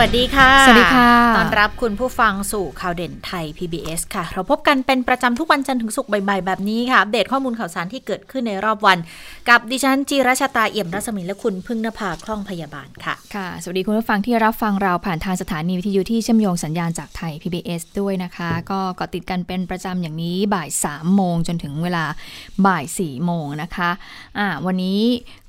วัสดีค่ะ สวัสดีค่ะต้อนรับคุณผู้ฟังสู่ข่าวเด่นไทย PBS ค่ะ เราพบกันเป็นประจำทุกวันจันทร์ถึงศุกร์บ่ายๆแบบนี้ค่ะ อัปเดตข้อมูลข่าวสารที่เกิดขึ้นในรอบวัน กับดิฉันจีราชาตาเอี่ยมรัศมีและคุณพึ่งนภาคล่องพยาบาลค่ะ ค่ะ สวัสดีคุณผู้ฟังที่รับฟังเราผ่านทางสถานีวิทยุที่เชื่อมโยงสัญญาณจากไทย PBS ด้วยนะคะ ก็เกาะติดกันเป็นประจำอย่างนี้บ่าย3โมงจนถึงเวลาบ่าย4โมงนะคะ อ่า วันนี้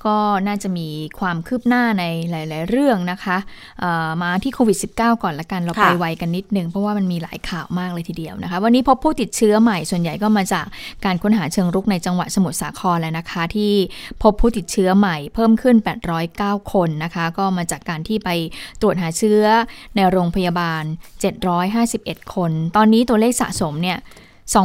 ก็น่าจะมีความคืบหน้าในหลาย ๆ เรื่องนะคะเอ่อมาที่โควิด -19 ก่อนละกันเราค่ะไปไวกันนิดนึง เพราะว่ามันมีหลายข่าวมากเลยทีเดียวนะคะ วันนี้พบผู้ติดเชื้อใหม่ส่วนใหญ่ก็มาจากการค้นหาเชิงรุกในจังหวัดสมุทรสาครแล้วนะคะ ที่พบผู้ติดเชื้อใหม่เพิ่มขึ้น 809 คนนะคะ ก็มาจากการที่ไปตรวจหาเชื้อในโรงพยาบาล 751 คน ตอนนี้ตัวเลขสะสมเนี่ย ตร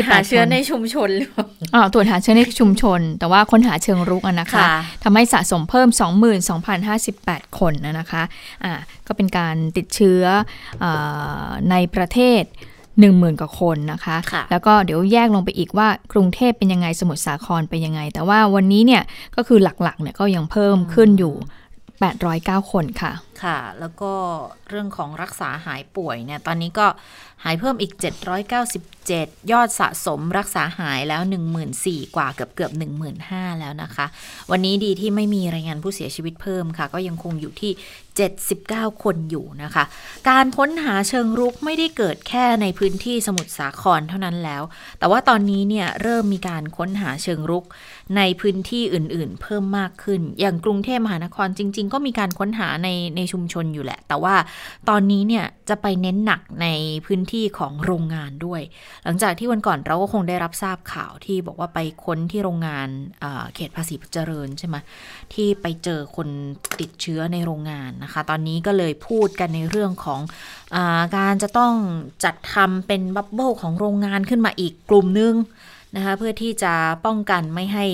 วจหา22,058เชื้อคนในชุมชนหรือเปล่าอ่าตรวจหาเชื้อในชุมชน แต่ว่าค้นหาเชิงรุกอะนะคะค่ะทำให้สะสมเพิ่ม 22,058 คนนะนะคะอ่าก็เป็นการติดเชื้ออาในประเทศ10,000กว่าคนนะคะค่ะแล้วก็เดี๋ยวแยกลงไปอีกว่ากรุงเทพเป็นยังไงสมุทรสาครเป็นยังไง แต่ว่าวันนี้เนี่ยก็คือหลักๆเนี่ยก็ยังเพิ่มขึ้นอยู่ 809 คนค่ะ ค่ะ แล้วก็เรื่องของรักษาหายป่วยเนี่ยตอนนี้ก็ หายเพิ่มอีก 797 ยอดสะสมรักษาหายแล้ว 14,000 กว่าเกือบเกือบ15,000 แล้วนะคะ วันนี้ดีที่ไม่มีรายงานผู้เสียชีวิตเพิ่มค่ะ ก็ยังคงอยู่ที่ 79 คนอยู่นะคะ การค้นหาเชิงรุกไม่ได้เกิดแค่ในพื้นที่สมุทรสาครเท่านั้นแล้ว แต่ว่าตอนนี้เนี่ยเริ่มมีการค้นหาเชิงรุกในพื้นที่อื่น ๆ เพิ่มมากขึ้น อย่างกรุงเทพมหานครจริง ๆ ก็มีการค้นหาในในชุมชนอยู่แหละ แต่ว่าตอนนี้เนี่ยจะไปเน้นหนักในพื้นที่ของโรงงานด้วย หลังจากที่วันก่อนเราก็คงได้รับทราบข่าวที่บอกว่าไปค้นที่โรงงานเอ่อเขตภาษีเจริญใช่ไหมที่ไปเจอคนติดเชื้อในโรงงานนะคะ ตอนนี้ก็เลยพูดกันในเรื่องของอาการจะต้องจัดทำเป็นบับเบิลของโรงงานขึ้นมาอีกกลุ่มนึงนะคะเพื่อที่จะป้องกันไม่ให้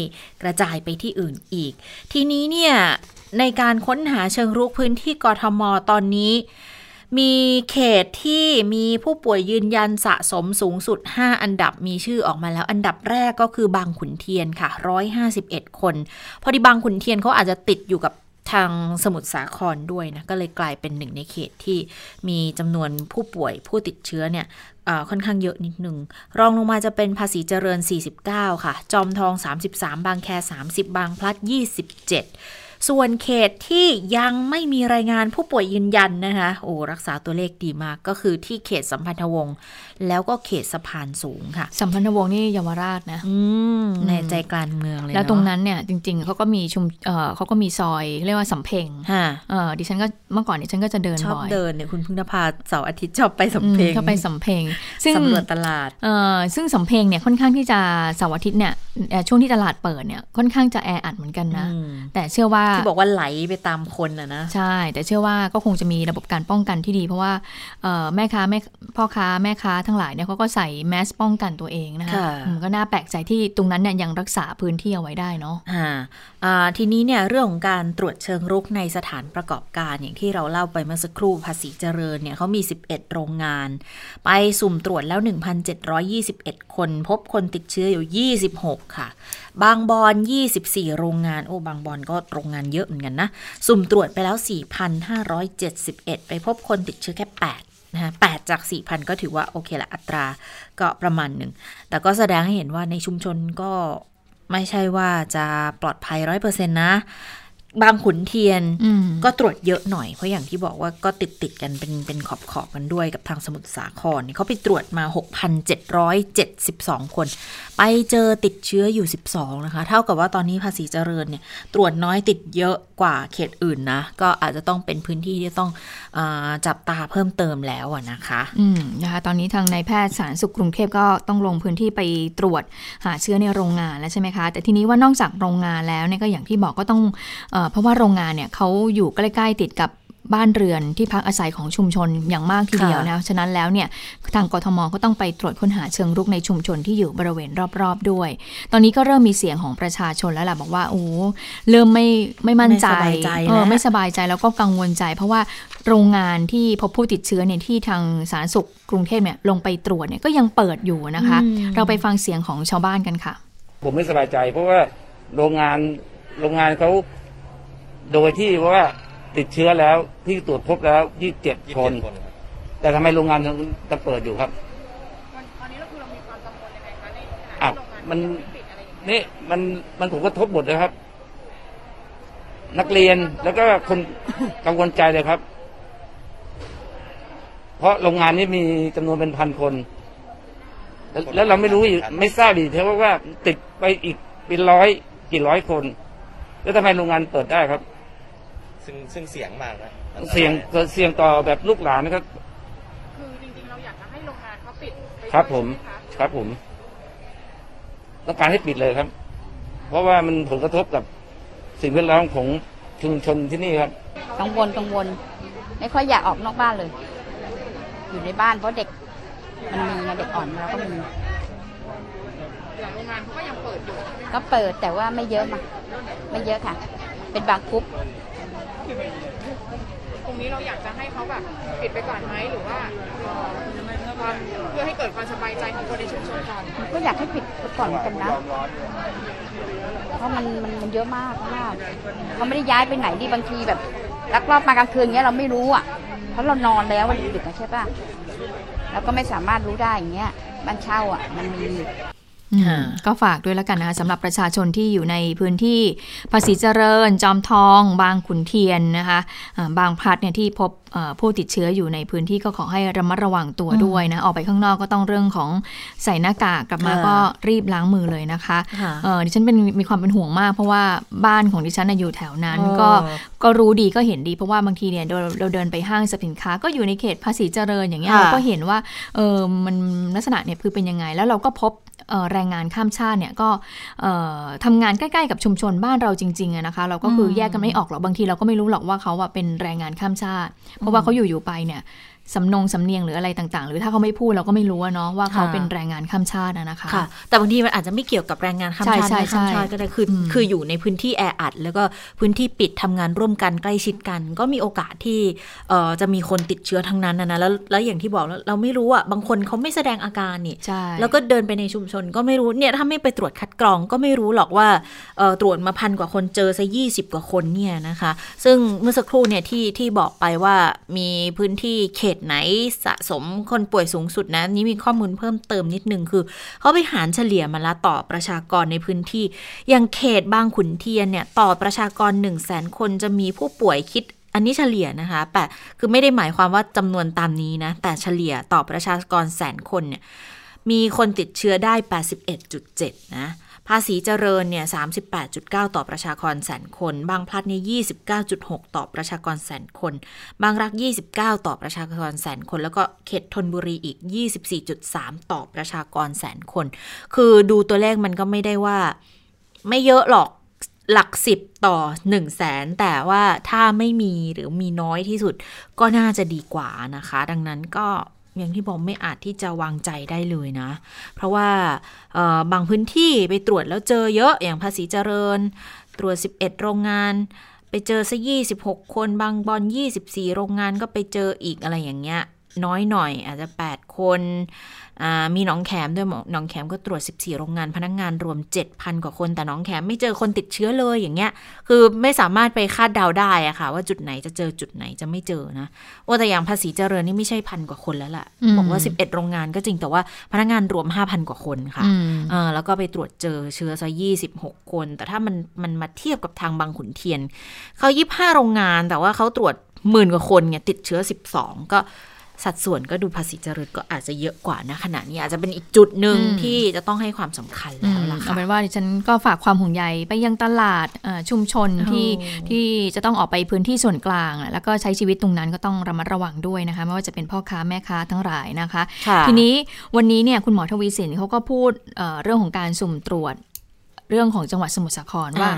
กระจายไปที่อื่นอีก ทีนี้เนี่ยในการค้นหาเชิงรุกพื้นที่กทมตอนนี้ มีเขตที่มีผู้ป่วยยืนยันสะสมสูงสุด 5 อันดับมีชื่อออกมาแล้ว อันดับแรกก็คือบางขุนเทียนค่ะ 151 คน พอดีบางขุนเทียนเขาอาจจะติดอยู่กับทางสมุทรสาครด้วยนะ ก็เลยกลายเป็นหนึ่งในเขตที่มีจำนวนผู้ป่วยผู้ติดเชื้อเนี่ยค่อนข้างเยอะนิดหนึ่ง รองลงมาจะเป็นภาษีเจริญ 49 ค่ะ จอมทอง 33 บางแค 30 บางพลัด 27 ส่วนเขตที่ยังไม่มีรายงานผู้ป่วยยืนยันนะคะโอ้รักษาตัวเลขดีมากก็คือที่เขตสัมพันธวงศ์แล้วก็เขตสะพานสูงค่ะ สัมพันธวงศ์นี่เยาวราชนะอืมในใจกลางเมืองเลยแล้วเอะตรงนั้นเนี่ยจริง ๆเขาก็มีชุมเอ่อเขาก็มีซอยเรียกว่าสำเพ็งฮะเอ่อดิฉันก็เมื่อก่อนดิฉันก็จะเดินชอบบ่อยเดินเนี่ยคุณพึ่งนภาเสาร์อาทิตย์ชอบไปสำอืมเพ็งเข้าไปสำเพ็งซึ่งสำรวจตลาดเอ่อซึ่งสำเพ็งเนี่ยค่อนข้างที่จะเสาร์อาทิตย์เนี่ยเอ่อช่วงที่ตลาดเปิดเนี่ยค่อนข้างจะแออัดเหมือนกันนะอืมแต่เชื่อว่าที่บอกว่าไหลไปตามคนอะนะ ใช่ แต่เชื่อว่าก็คงจะมีระบบการป้องกันที่ดี เพราะว่าเอ่อแม่ค้าแม่พ่อค้าแม่ค้าทั้งหลายเนี่ยเขาก็ใส่แมสป้องกันตัวเองนะคะค่ะอืมก็น่าแปลกใจที่ตรงนั้นเนี่ยยังรักษาพื้นที่เอาไว้ได้เนาะอ่าอ่า ทีนี้เนี่ยเรื่องของการตรวจเชิงรุกในสถานประกอบการอย่างที่เราเล่าไปเมื่อสักครู่ภาษีเจริญเนี่ยเขามี 11 โรงงาน ไปสุ่มตรวจแล้ว 1,721 คน พบคนติดเชื้ออยู่ 26 ค่ะ บางบอน 24 โรงงาน โอ้ บางบอนก็โรงงานเยอะเหมือนกันนะ สุ่มตรวจไปแล้ว 4,571 ไปพบคนติดเชื้อแค่8นะคะ8จาก 4,000 ก็ถือว่า โอเคละอัตราก็ประมาณหนึ่ง แต่ก็แสดงให้เห็นว่าในชุมชนก็ ไม่ใช่ว่าจะปลอดภัยร้อยเปอร์เซ็นต์นะ บางขุนเทียนอืมก็ตรวจเยอะหน่อย เพราะอย่างที่บอกว่าก็ติดติดๆกันเป็นเป็นขอบขอบๆกันด้วยกับทางสมุทรสาครเนี่ยเขาไปตรวจมา 6,772 คน ไปเจอติดเชื้ออยู่ 12 นะคะ เท่ากับว่าตอนนี้ภาษีเจริญเนี่ยตรวจน้อยติดเยอะกว่าเขตอื่นนะ ก็อาจจะต้องเป็นพื้นที่ที่ต้องอาจับตาเพิ่มเติมแล้วอะนะคะอืมนะคะตอนนี้ทางนายแพทย์สาธารณสุขกรุงเทพก็ต้องลงพื้นที่ไปตรวจหาเชื้อในโรงงานแล้วใช่ไหมคะ แต่ทีนี้ว่านอกจากโรงงานแล้วเนี่ยก็อย่างที่บอกก็ต้องเออเพราะว่าโรงงานเนี่ยเขาอยู่ใกล้ ๆ ติดกับบ้านเรือนที่พักอาศัยของชุมชนอย่างมากทีเดียวนะ ฉะนั้นแล้วเนี่ยทางกทมก็ต้องไปตรวจค้นหาเชิงรุกในชุมชนที่อยู่บริเวณรอบๆด้วย ตอนนี้ก็เริ่มมีเสียงของประชาชนแล้วแหละบอกว่าโอ้เริ่มไม่ไม่มั่นใจเออไม่สบายใจแล้วก็กังวลใจ เพราะว่าโรงงานที่พบผู้ติดเชื้อเนี่ยที่ทางสาธารณสุขกรุงเทพเนี่ยลงไปตรวจเนี่ยก็ยังเปิดอยู่นะคะ เราไปฟังเสียงของชาวบ้านกันค่ะ ผมไม่สบายใจ เพราะว่าโรงงานโรงงานเขา โดยที่ว่าติดเชื้อแล้วที่ตรวจพบแล้วยี่สิบเจ็ดคนแต่ทำไมโรงงานยังจะเปิดอยู่ครับตอนนี้เราคือเรามีความกังวลยังไงคะในขณะอะที่โรงงานมันปิดอะไรอย่างเงี้ยนี่มันมันผมกระทบหมดเลยครับ นักเรียนแล้วก็คน กังวลใจเลยครับ เพราะโรงงานนี้มีจำนวนเป็นพันคนแล้วแล้วเราไม่รู้อีกไม่ทราบอีกเพราะว่าติดไปอีกเป็นร้อยกี่ร้อยคน แล้วทำไมโรงงานเปิดได้ครับ ซึ่งซึ่งเสียงมากนะเสี่ยงเสี่ยงต่อแบบลูกหลานนะครับ คือจริงๆ เราอยากจะให้โรงงานเขาปิดไปครับด้วยผม ใช่ไหคะครับผม ต้องการให้ปิดเลยครับ เพราะว่ามันผลกระทบกับสิ่งแวดล้อมของชุมชนที่นี่ครับ กังวลกังวล ไม่ค่อยอยากออกนอกบ้านเลย อยู่ในบ้านเพราะเด็ก มันมีไงเด็กอ่อนเราก็มีอย่างโรงงานเขาก็ยังเปิดอยู่ใช่ไหมก็เปิดแต่ว่าไม่เยอะมาไม่เยอะค่ะ เป็นบางกรุ๊ป ตรงนี้เราอยากจะให้เขาแบบปิดไปก่อนไหมหรือว่าเอ่อความเพื่อให้เกิดความสบายใจของคนในชุมชนก่อน ก็อยากให้ปิดไปก่อนเหมือนกันนะ เพราะมันมันมันเยอะมากมากเขาไม่ได้ย้ายไปไหนดิบางทีแบบลักลอบมากลางคืนเงี้ยเราไม่รู้อะ เพราะเรานอนแล้ววันดึกอะใช่ป่ะเราก็ไม่สามารถรู้ได้อย่างเงี้ยบ้านเช่าอะมันมี ก็ฝากด้วยแล้วกันนะคะสำหรับประชาชนที่อยู่ในพื้นที่ภาษีเจริญ จอมทอง บางขุนเทียนนะคะอ่าบางพลัดเนี่ยที่พบเอ่อผู้ติดเชื้ออยู่ในพื้นที่ก็ขอให้ระมัดระวังตัวด้วยนะออกไปข้างนอกก็ต้องเรื่องของใส่หน้ากากกลับมาค่ะก็รีบล้างมือเลยนะคะค่ะเออดิฉันเป็นมีความเป็นห่วงมาก เพราะว่าบ้านของดิฉันน่ะอยู่แถวนั้นอ๋อก็ก็รู้ดีก็เห็นดีเพราะว่าบางทีเนี่ยเราเราเดินไปห้างสรรพสินค้า ก็อยู่ในเขตภาษีเจริญอย่างเงี้ยค่ะเราก็เห็นว่าเออมันลักษณะเนี่ยคือเป็นยังไงแล้วเราก็พบเอ่อ แรงงานข้ามชาติเนี่ยก็เอ่อทำงานใกล้ๆกับชุมชนบ้านเราจริงๆอะนะคะ เราก็คือแยกกันไม่ออกหรอกบางทีเราก็ไม่รู้หรอกว่าเขาอะเป็นแรงงานข้ามชาติ เพราะว่าเขาอยู่ๆไปเนี่ย สำนงสำเนียงหรืออะไรต่างๆ หรือถ้าเขาไม่พูดเราก็ไม่รู้อะเนาะว่าเขาค่ะเป็นแรงงานข้ามชาติอะนะคะค่ะ แต่บางทีมันอาจจะไม่เกี่ยวกับแรงงานข้ามใช่ชาติใช่ไม่ข้ามชาติใช่ก็ได้คืออมคืออยู่ในพื้นที่แออัด แล้วก็พื้นที่ปิดทำงานร่วมกันใกล้ชิดกัน ก็มีโอกาสที่เอ่อจะมีคนติดเชื้อทั้งนั้นนะนะแล้วแล้วอย่างที่บอกแล้วเราไม่รู้อะบางคนเขาไม่แสดงอาการนี่ใช่แล้วก็เดินไปในชุมชนก็ไม่รู้เนี่ยถ้าไม่ไปตรวจคัดกรองก็ไม่รู้หรอกว่าเอ่อตรวจมาพันกว่าคนเจอซะยี่สิบกว่าคนเนี่ยนะคะ ซึ่งเมื่อสักครู่เนี่ยที่ที่บอกไปว่ามีพื้นที่เขตไหนสะสมคนป่วยสูงสุดนะ นี่มีข้อมูลเพิ่มเติมนิดนึงคือเขาไปหารเฉลี่ยมาละต่อประชากรในพื้นที่ อย่างเขตบางขุนเทียนเนี่ย ต่อประชากร 1 0 0 0 0แสนคนจะมีผู้ป่วยคิดอันนี้เฉลี่ยนะคะ แต่คือไม่ได้หมายความว่าจำนวนตามนี้นะ แต่เฉลี่ยต่อประชากรแสนคนเนี่ย มีคนติดเชื้อได้ 81.7 นะ ภาษีเจริญเนี่ย 38.9 ต่อประชากรแสนคน บางพลัดเนี่ย 29.6 ต่อประชากรแสนคน บางรัก 29 ต่อประชากรแสนคน แล้วก็เขตธนบุรีอีก 24.3 ต่อประชากรแสนคน คือดูตัวเลขมันก็ไม่ได้ว่า ไม่เยอะหรอกหลักสิบต่อ1 0 0 0 0แสนแต่ว่าถ้าไม่มีหรือมีน้อยที่สุดก็น่าจะดีกว่านะคะ ดังนั้นก็ อย่างที่บอกไม่อาจที่จะวางใจได้เลยนะ เพราะว่าบางพื้นที่ไปตรวจแล้วเจอเยอะอย่างภาษีเจริญ ตรวจ 11 โรงงาน ไปเจอซะ26 คนบางบอล24 โรงงานก็ไปเจออีกอะไรอย่างเงี้ย น้อยหน่อย อาจจะ 8 คนอ่ามีหนองแขมด้วยหมอหนองแขมก็ตรวจ 14 โรงงานพนักงานรวม 7,000 กว่าคน แต่หนองแขมไม่เจอคนติดเชื้อเลยอย่างเงี้ย คือไม่สามารถไปคาดเดาได้อะค่ะ ว่าจุดไหนจะเจอจุดไหนจะไม่เจอนะโอ้แต่อย่างภาษีเจริญนี่ไม่ใช่พันกว่าคนแล้วล่ะอืมบอกว่า 11 โรงงานก็จริงแต่ว่าพนักงานรวม 5,000 กว่าคนค่ะอืมเออแล้วก็ไปตรวจเจอเชื้อซะ26 คน แต่ถ้ามันมันมาเทียบกับทางบางขุนเทียนเขา25 โรงงานแต่ว่าเขาตรวจหมื่นกว่าคนไงติดเชื้อ 12 ก็ สัดส่วนก็ดูภาษีเจริญก็อาจจะเยอะกว่านะขณะนี้อาจจะเป็นอีกจุดหนึ่งอืมที่จะต้องให้ความสำคัญอืแล้วมล่ะเอาค่ะเป็นว่าดิฉันก็ฝากความห่วงใยไปยังตลาดเอ่อชุมชนที่โอ้ที่จะต้องออกไปพื้นที่ส่วนกลางอะแล้วก็ใช้ชีวิตตรงนั้นก็ต้องระมัดระวังด้วยนะคะไม่ว่าจะเป็นพ่อค้าแม่ค้าทั้งหลายนะคะค่ะทีนี้วันนี้เนี่ยคุณหมอทวีสินเขาก็พูดเอ่อเรื่องของการสุ่มตรวจ เรื่องของจังหวัดสมุทรสาครว่า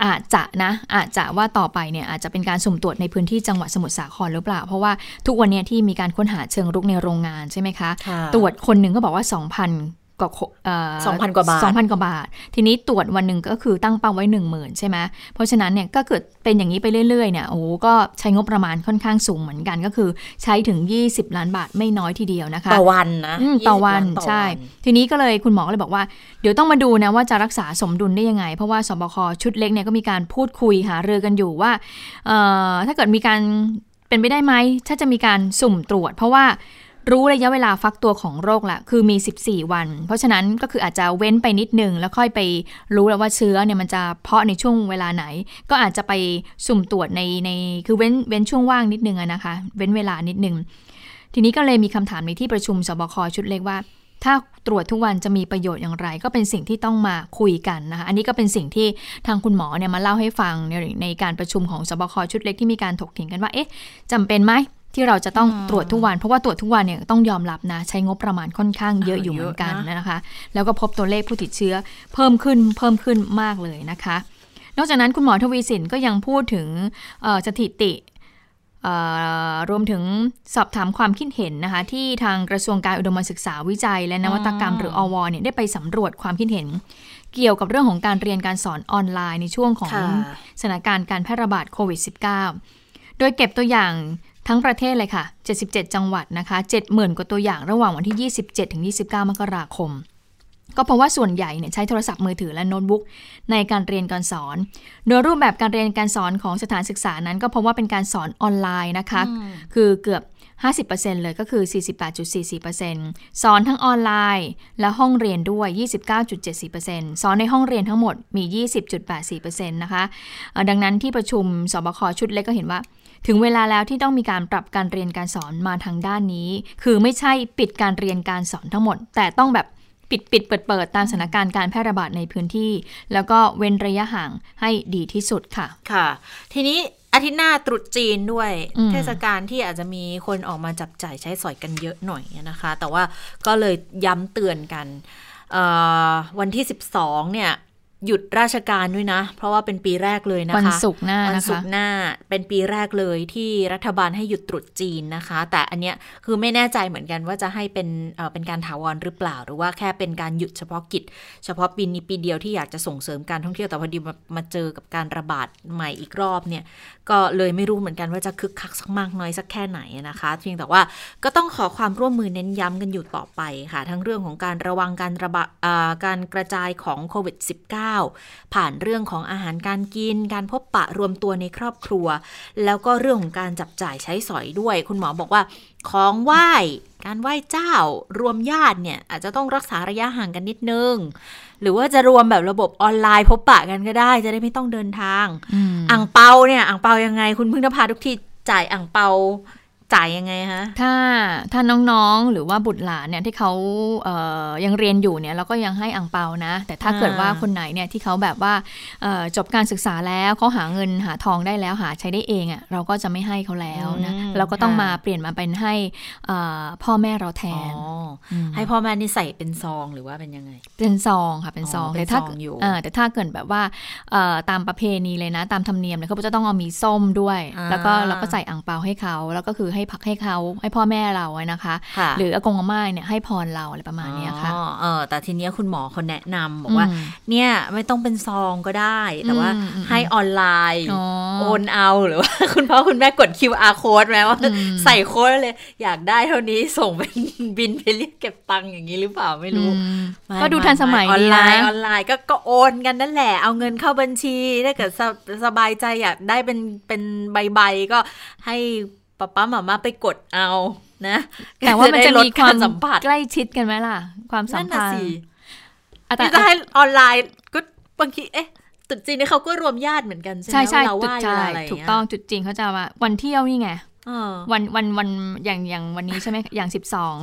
อ่า อาจจะนะ อาจจะว่าต่อไปเนี่ยอาจจะเป็นการสุ่มตรวจในพื้นที่จังหวัดสมุทรสาครหรือเปล่า เพราะว่าทุกวันเนี้ยที่มีการค้นหาเชิงรุกในโรงงานใช่ไหมคะค่ะตรวจคนหนึ่งก็บอกว่า 2,000 กว่าคนเอ่อ2,000กว่าบาท2,000กว่าบาท ทีนี้ตรวจวันหนึ่งก็คือตั้งเป้าไว้1 0,000ใช่ไหมเพราะฉะนั้นเนี่ยก็เกิดเป็นอย่างนี้ไปเรื่อยๆเนี่ยโอ้โหก็ใช้งบประมาณค่อนข้างสูงเหมือนกันก็คือใช้ถึง 20 ล้านบาทไม่น้อยทีเดียวนะคะต่อวันนะอืมต่อวัน20ล้าใช่ ทีนี้ก็เลยคุณหมอก็เลยบอกว่า เดี๋ยวต้องมาดูนะว่าจะรักษาสมดุลได้ยังไง เพราะว่าสบคชุดเล็กเนี่ยก็มีการพูดคุยหาเรือกันอยู่ว่าเอ่อถ้าเกิดมีการเป็นไปได้ไหมถ้าจะมีการสุ่มตรวจ เพราะว่า รู้ระยะเวลาฟักตัวของโรคละคือมี 14 วัน เพราะฉะนั้นก็คืออาจจะเว้นไปนิดนึง แล้วค่อยไปรู้แล้วว่าเชื้อเนี่ยมันจะเพาะในช่วงเวลาไหน ก็อาจจะไปสุ่มตรวจในในคือเว้นเว้นช่วงว่างนิดนึงอะนะคะ เว้นเวลานิดนึง ทีนี้ก็เลยมีคำถามในที่ประชุมสบคชุดเล็กว่า ถ้าตรวจทุกวันจะมีประโยชน์อย่างไร ก็เป็นสิ่งที่ต้องมาคุยกันนะคะ อันนี้ก็เป็นสิ่งที่ทางคุณหมอเนี่ยมาเล่าให้ฟังในในการประชุมของสบคชุดเล็กที่มีการถกเถียงกันว่าเอ๊ะจำเป็นไหม ที่เราจะต้องตรวจทุกวัน เพราะว่าตรวจทุกวันเนี่ยต้องยอมรับนะ ใช้งบประมาณค่อนข้างเยอะอยู่เหมือนกันนะคะ แล้วก็พบตัวเลขผู้ติดเชื้อเพิ่มขึ้นเพิ่มขึ้นมากเลยนะคะ นอกจากนั้นคุณหมอทวีสินก็ยังพูดถึงเอ่อสถิติเอ่อรวมถึงสอบถามความคิดเห็นนะคะ ที่ทางกระทรวงการอุดมศึกษาวิจัย และนวัตกรรมหรืออวเนี่ยได้ไปสำรวจความคิดเห็น เกี่ยวกับเรื่องของการเรียนการสอนออนไลน์ในช่วงของค่ะสถานการณ์การแพร่ระบาดโควิด -19 โดยเก็บตัวอย่าง ทั้งประเทศเลยค่ะ 77 จังหวัดนะคะ 70,000 กว่าตัวอย่างระหว่างวันที่ 27 ถึง 29 มกราคม ก็เพราะว่าส่วนใหญ่เนี่ยใช้โทรศัพท์มือถือและโน้ตบุ๊กในการเรียนการสอน โดยรูปแบบการเรียนการสอนของสถานศึกษานั้น ก็เพราะว่าเป็นการสอนออนไลน์นะคะ คือเกือบ50%เลยก็คือ 48.44%สอนทั้งออนไลน์ และห้องเรียนด้วย 29.74%สอนในห้องเรียนทั้งหมดมี 20.84%นะคะเอ่อดังนั้นที่ประชุมสบคชุดเล็กก็เห็นว่า ถึงเวลาแล้วที่ต้องมีการปรับการเรียนการสอนมาทางด้านนี้ คือไม่ใช่ปิดการเรียนการสอนทั้งหมด แต่ต้องแบบปิดปิดเปิดเปิดตามสถานการณ์การแพร่ระบาดในพื้นที่ แล้วก็เว้นระยะห่างให้ดีที่สุดค่ะ ค่ะ ทีนี้อาทิตย์หน้าตรุษจีนด้วยอืมเทศกาลที่อาจจะมีคนออกมาจับจ่ายใช้สอยกันเยอะหน่อยนะคะ แต่ว่าก็เลยย้ำเตือนกันเอ่อวันที่ 12 เนี่ย หยุดราชการด้วยนะ เพราะว่าเป็นปีแรกเลยนะคะวันศุกร์หน้าวันนะศุคะกร์หน้าเป็นปีแรกเลยที่รัฐบาลให้หยุดตรุษจีนนะคะ แต่อันเนี้ยคือไม่แน่ใจเหมือนกันว่าจะให้เป็นเอ่อเป็นการถาวรหรือเปล่า หรือว่าแค่เป็นการหยุดเฉพาะกิจ เฉพาะปีนี้ปีเดียวที่อยากจะส่งเสริมการท่องเที่ยวแต่พอดีมามาเจอกับการระบาดใหม่อีกรอบเนี่ยก็เลยไม่รู้เหมือนกันว่าจะคึกคักสักมากน้อยสักแค่ไหนนะคะ เพียงแต่ว่าก็ต้องขอความร่วมมือเน้นย้ำกันอยู่ต่อไปค่ะ ทั้งเรื่องของการระวังการระบาดอ่าการกระจายของโควิด -19 ผ่านเรื่องของอาหารการกิน การพบปะรวมตัวในครอบครัว แล้วก็เรื่องของการจับจ่ายใช้สอยด้วย คุณหมอบอกว่า ของไหว้การไหว้เจ้ารวมญาติเนี่ยอาจจะต้องรักษาระยะห่างกันนิดนึง หรือว่าจะรวมแบบระบบออนไลน์พบปะกันก็ได้ จะได้ไม่ต้องเดินทางอืมอ่างเปาเนี่ยอ่างเปายังไง คุณพึ่งนภาทุกทีจ่ายอ่างเปา จ่ายยังไงฮะ ถ้าถ้าน้องๆ หรือว่าบุตรหลานเนี่ยที่เขาเอ่อยังเรียนอยู่เนี่ยเราก็ยังให้อังเปานะ แต่ถ้าอ่าเกิดว่าคนไหนเนี่ยที่เขาแบบว่าเอ่อจบการศึกษาแล้วเขาหาเงินหาทองได้แล้วหาใช้ได้เองอะ่ะเราก็จะไม่ให้เขาแล้วนะเราก็ต้องมาเปลี่ยนมาเป็นให้เอ่อพ่อแม่เราแทอ๋นออให้พ่อแม่นี่ใส่เป็นซองหรือว่าเป็นยังไง เป็นซองค่ะเป็นซองอ๋อเป็นแต่ถ้าซองอยู่เแต่ถ้าเกิดแบบว่าเอ่อตามประเพณีเลยนะ ตามธรรมเนียมเนี่ยเขาจะต้องเอามีส้มด้วยอ่าแล้วก็เราก็ใส่อ่างเปาให้เขาแล้วก็คือให้พักให้เขาให้พ่อแม่เราอะนะคะค่ะหรืออากงอาม่าเนี่ยให้พรเราอะไรประมาณเนี้ยค่ะอ๋อเออแต่ทีเนี้ยคุณหมอเขาแนะนำบอกว่าอืมเนี่ยไม่ต้องเป็นซองก็ได้ แต่ว่าอืมอืมให้ออนไลน์อ๋อโอนเอาหรือว่าคุณพ่อคุณแม่กด QR code ไหมว่าอืมใส่โค้ดเลย อยากได้เท่านี้ส่งเป็นบินไปเรียกเก็บตังค์อย่างนี้หรือเปล่าไม่รู้อืมไม่ก็ดูทันสมัยไออนดีไลนะน์ออนไลน์ก็ก็โอนกันนั่นแหละ เอาเงินเข้าบัญชีถ้าเกิดสสบายใจอยากได้เป็นเป็นใบๆก็ให้ ป๊าป๊าหมามาไปกดเอานะแต่ว่ามันจะได้ลดมีความกรสัมผัสใกล้ชิดกันไหมล่ะ ความสันั่มนน่ะพันสิธ์อะแต่ที่จะให้ออนไลน์ก็บางทีเอ๊ะตรุษจีนนี่เขาก็รวมญาติเหมือนกันใช่ไหมใช่ใช่เวลาไหจุดว้ใจเวลาอะไรย่าถูกเยต้องจุดจริงเขาจะว่าวันเที่ยวนี่ไงเออวันวันวันอย่างอย่างวันนี้ใช่ไหมอย่างสิบสอง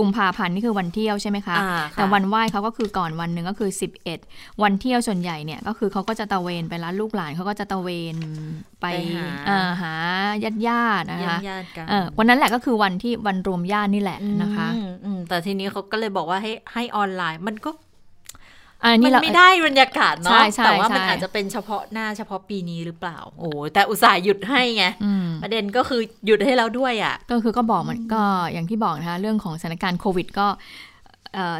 กุมภาพันธ์นี่คือวันเที่ยวใช่ไหมคะอ่าแต่วันไหว้เขาก็คือก่อนวันหนึ่งก็คือ 11 วันเที่ยวส่วนใหญ่เนี่ยก็คือเขาก็จะตะเวนไปร้านลูกหลานเขาก็จะตะเวนไปไปหาอ่าหาญาติญาติๆนะเยี่ยคะมญาติกันเออวันนั้นแหละก็คือวันที่วันรวมญาตินี่แหละนะคะอืมอืมแต่ทีนี้เขาก็เลยบอกว่าให้ให้ออนไลน์มันก็ อันมันี้นเราไม่ได้บรรยากาศใช่เนาะใช่แต่ว่ามันใช่อาจจะเป็นเฉพาะหน้าเฉพาะปีนี้หรือเปล่า โอ้แต่อุตส่าห์หยุดให้ไงอืมประเด็นก็คือหยุดให้เราด้วยอะ ก็คือก็บอกมันก็อย่างที่บอกนะคะเรื่องของสถานการณ์โควิด ก็เอ่อ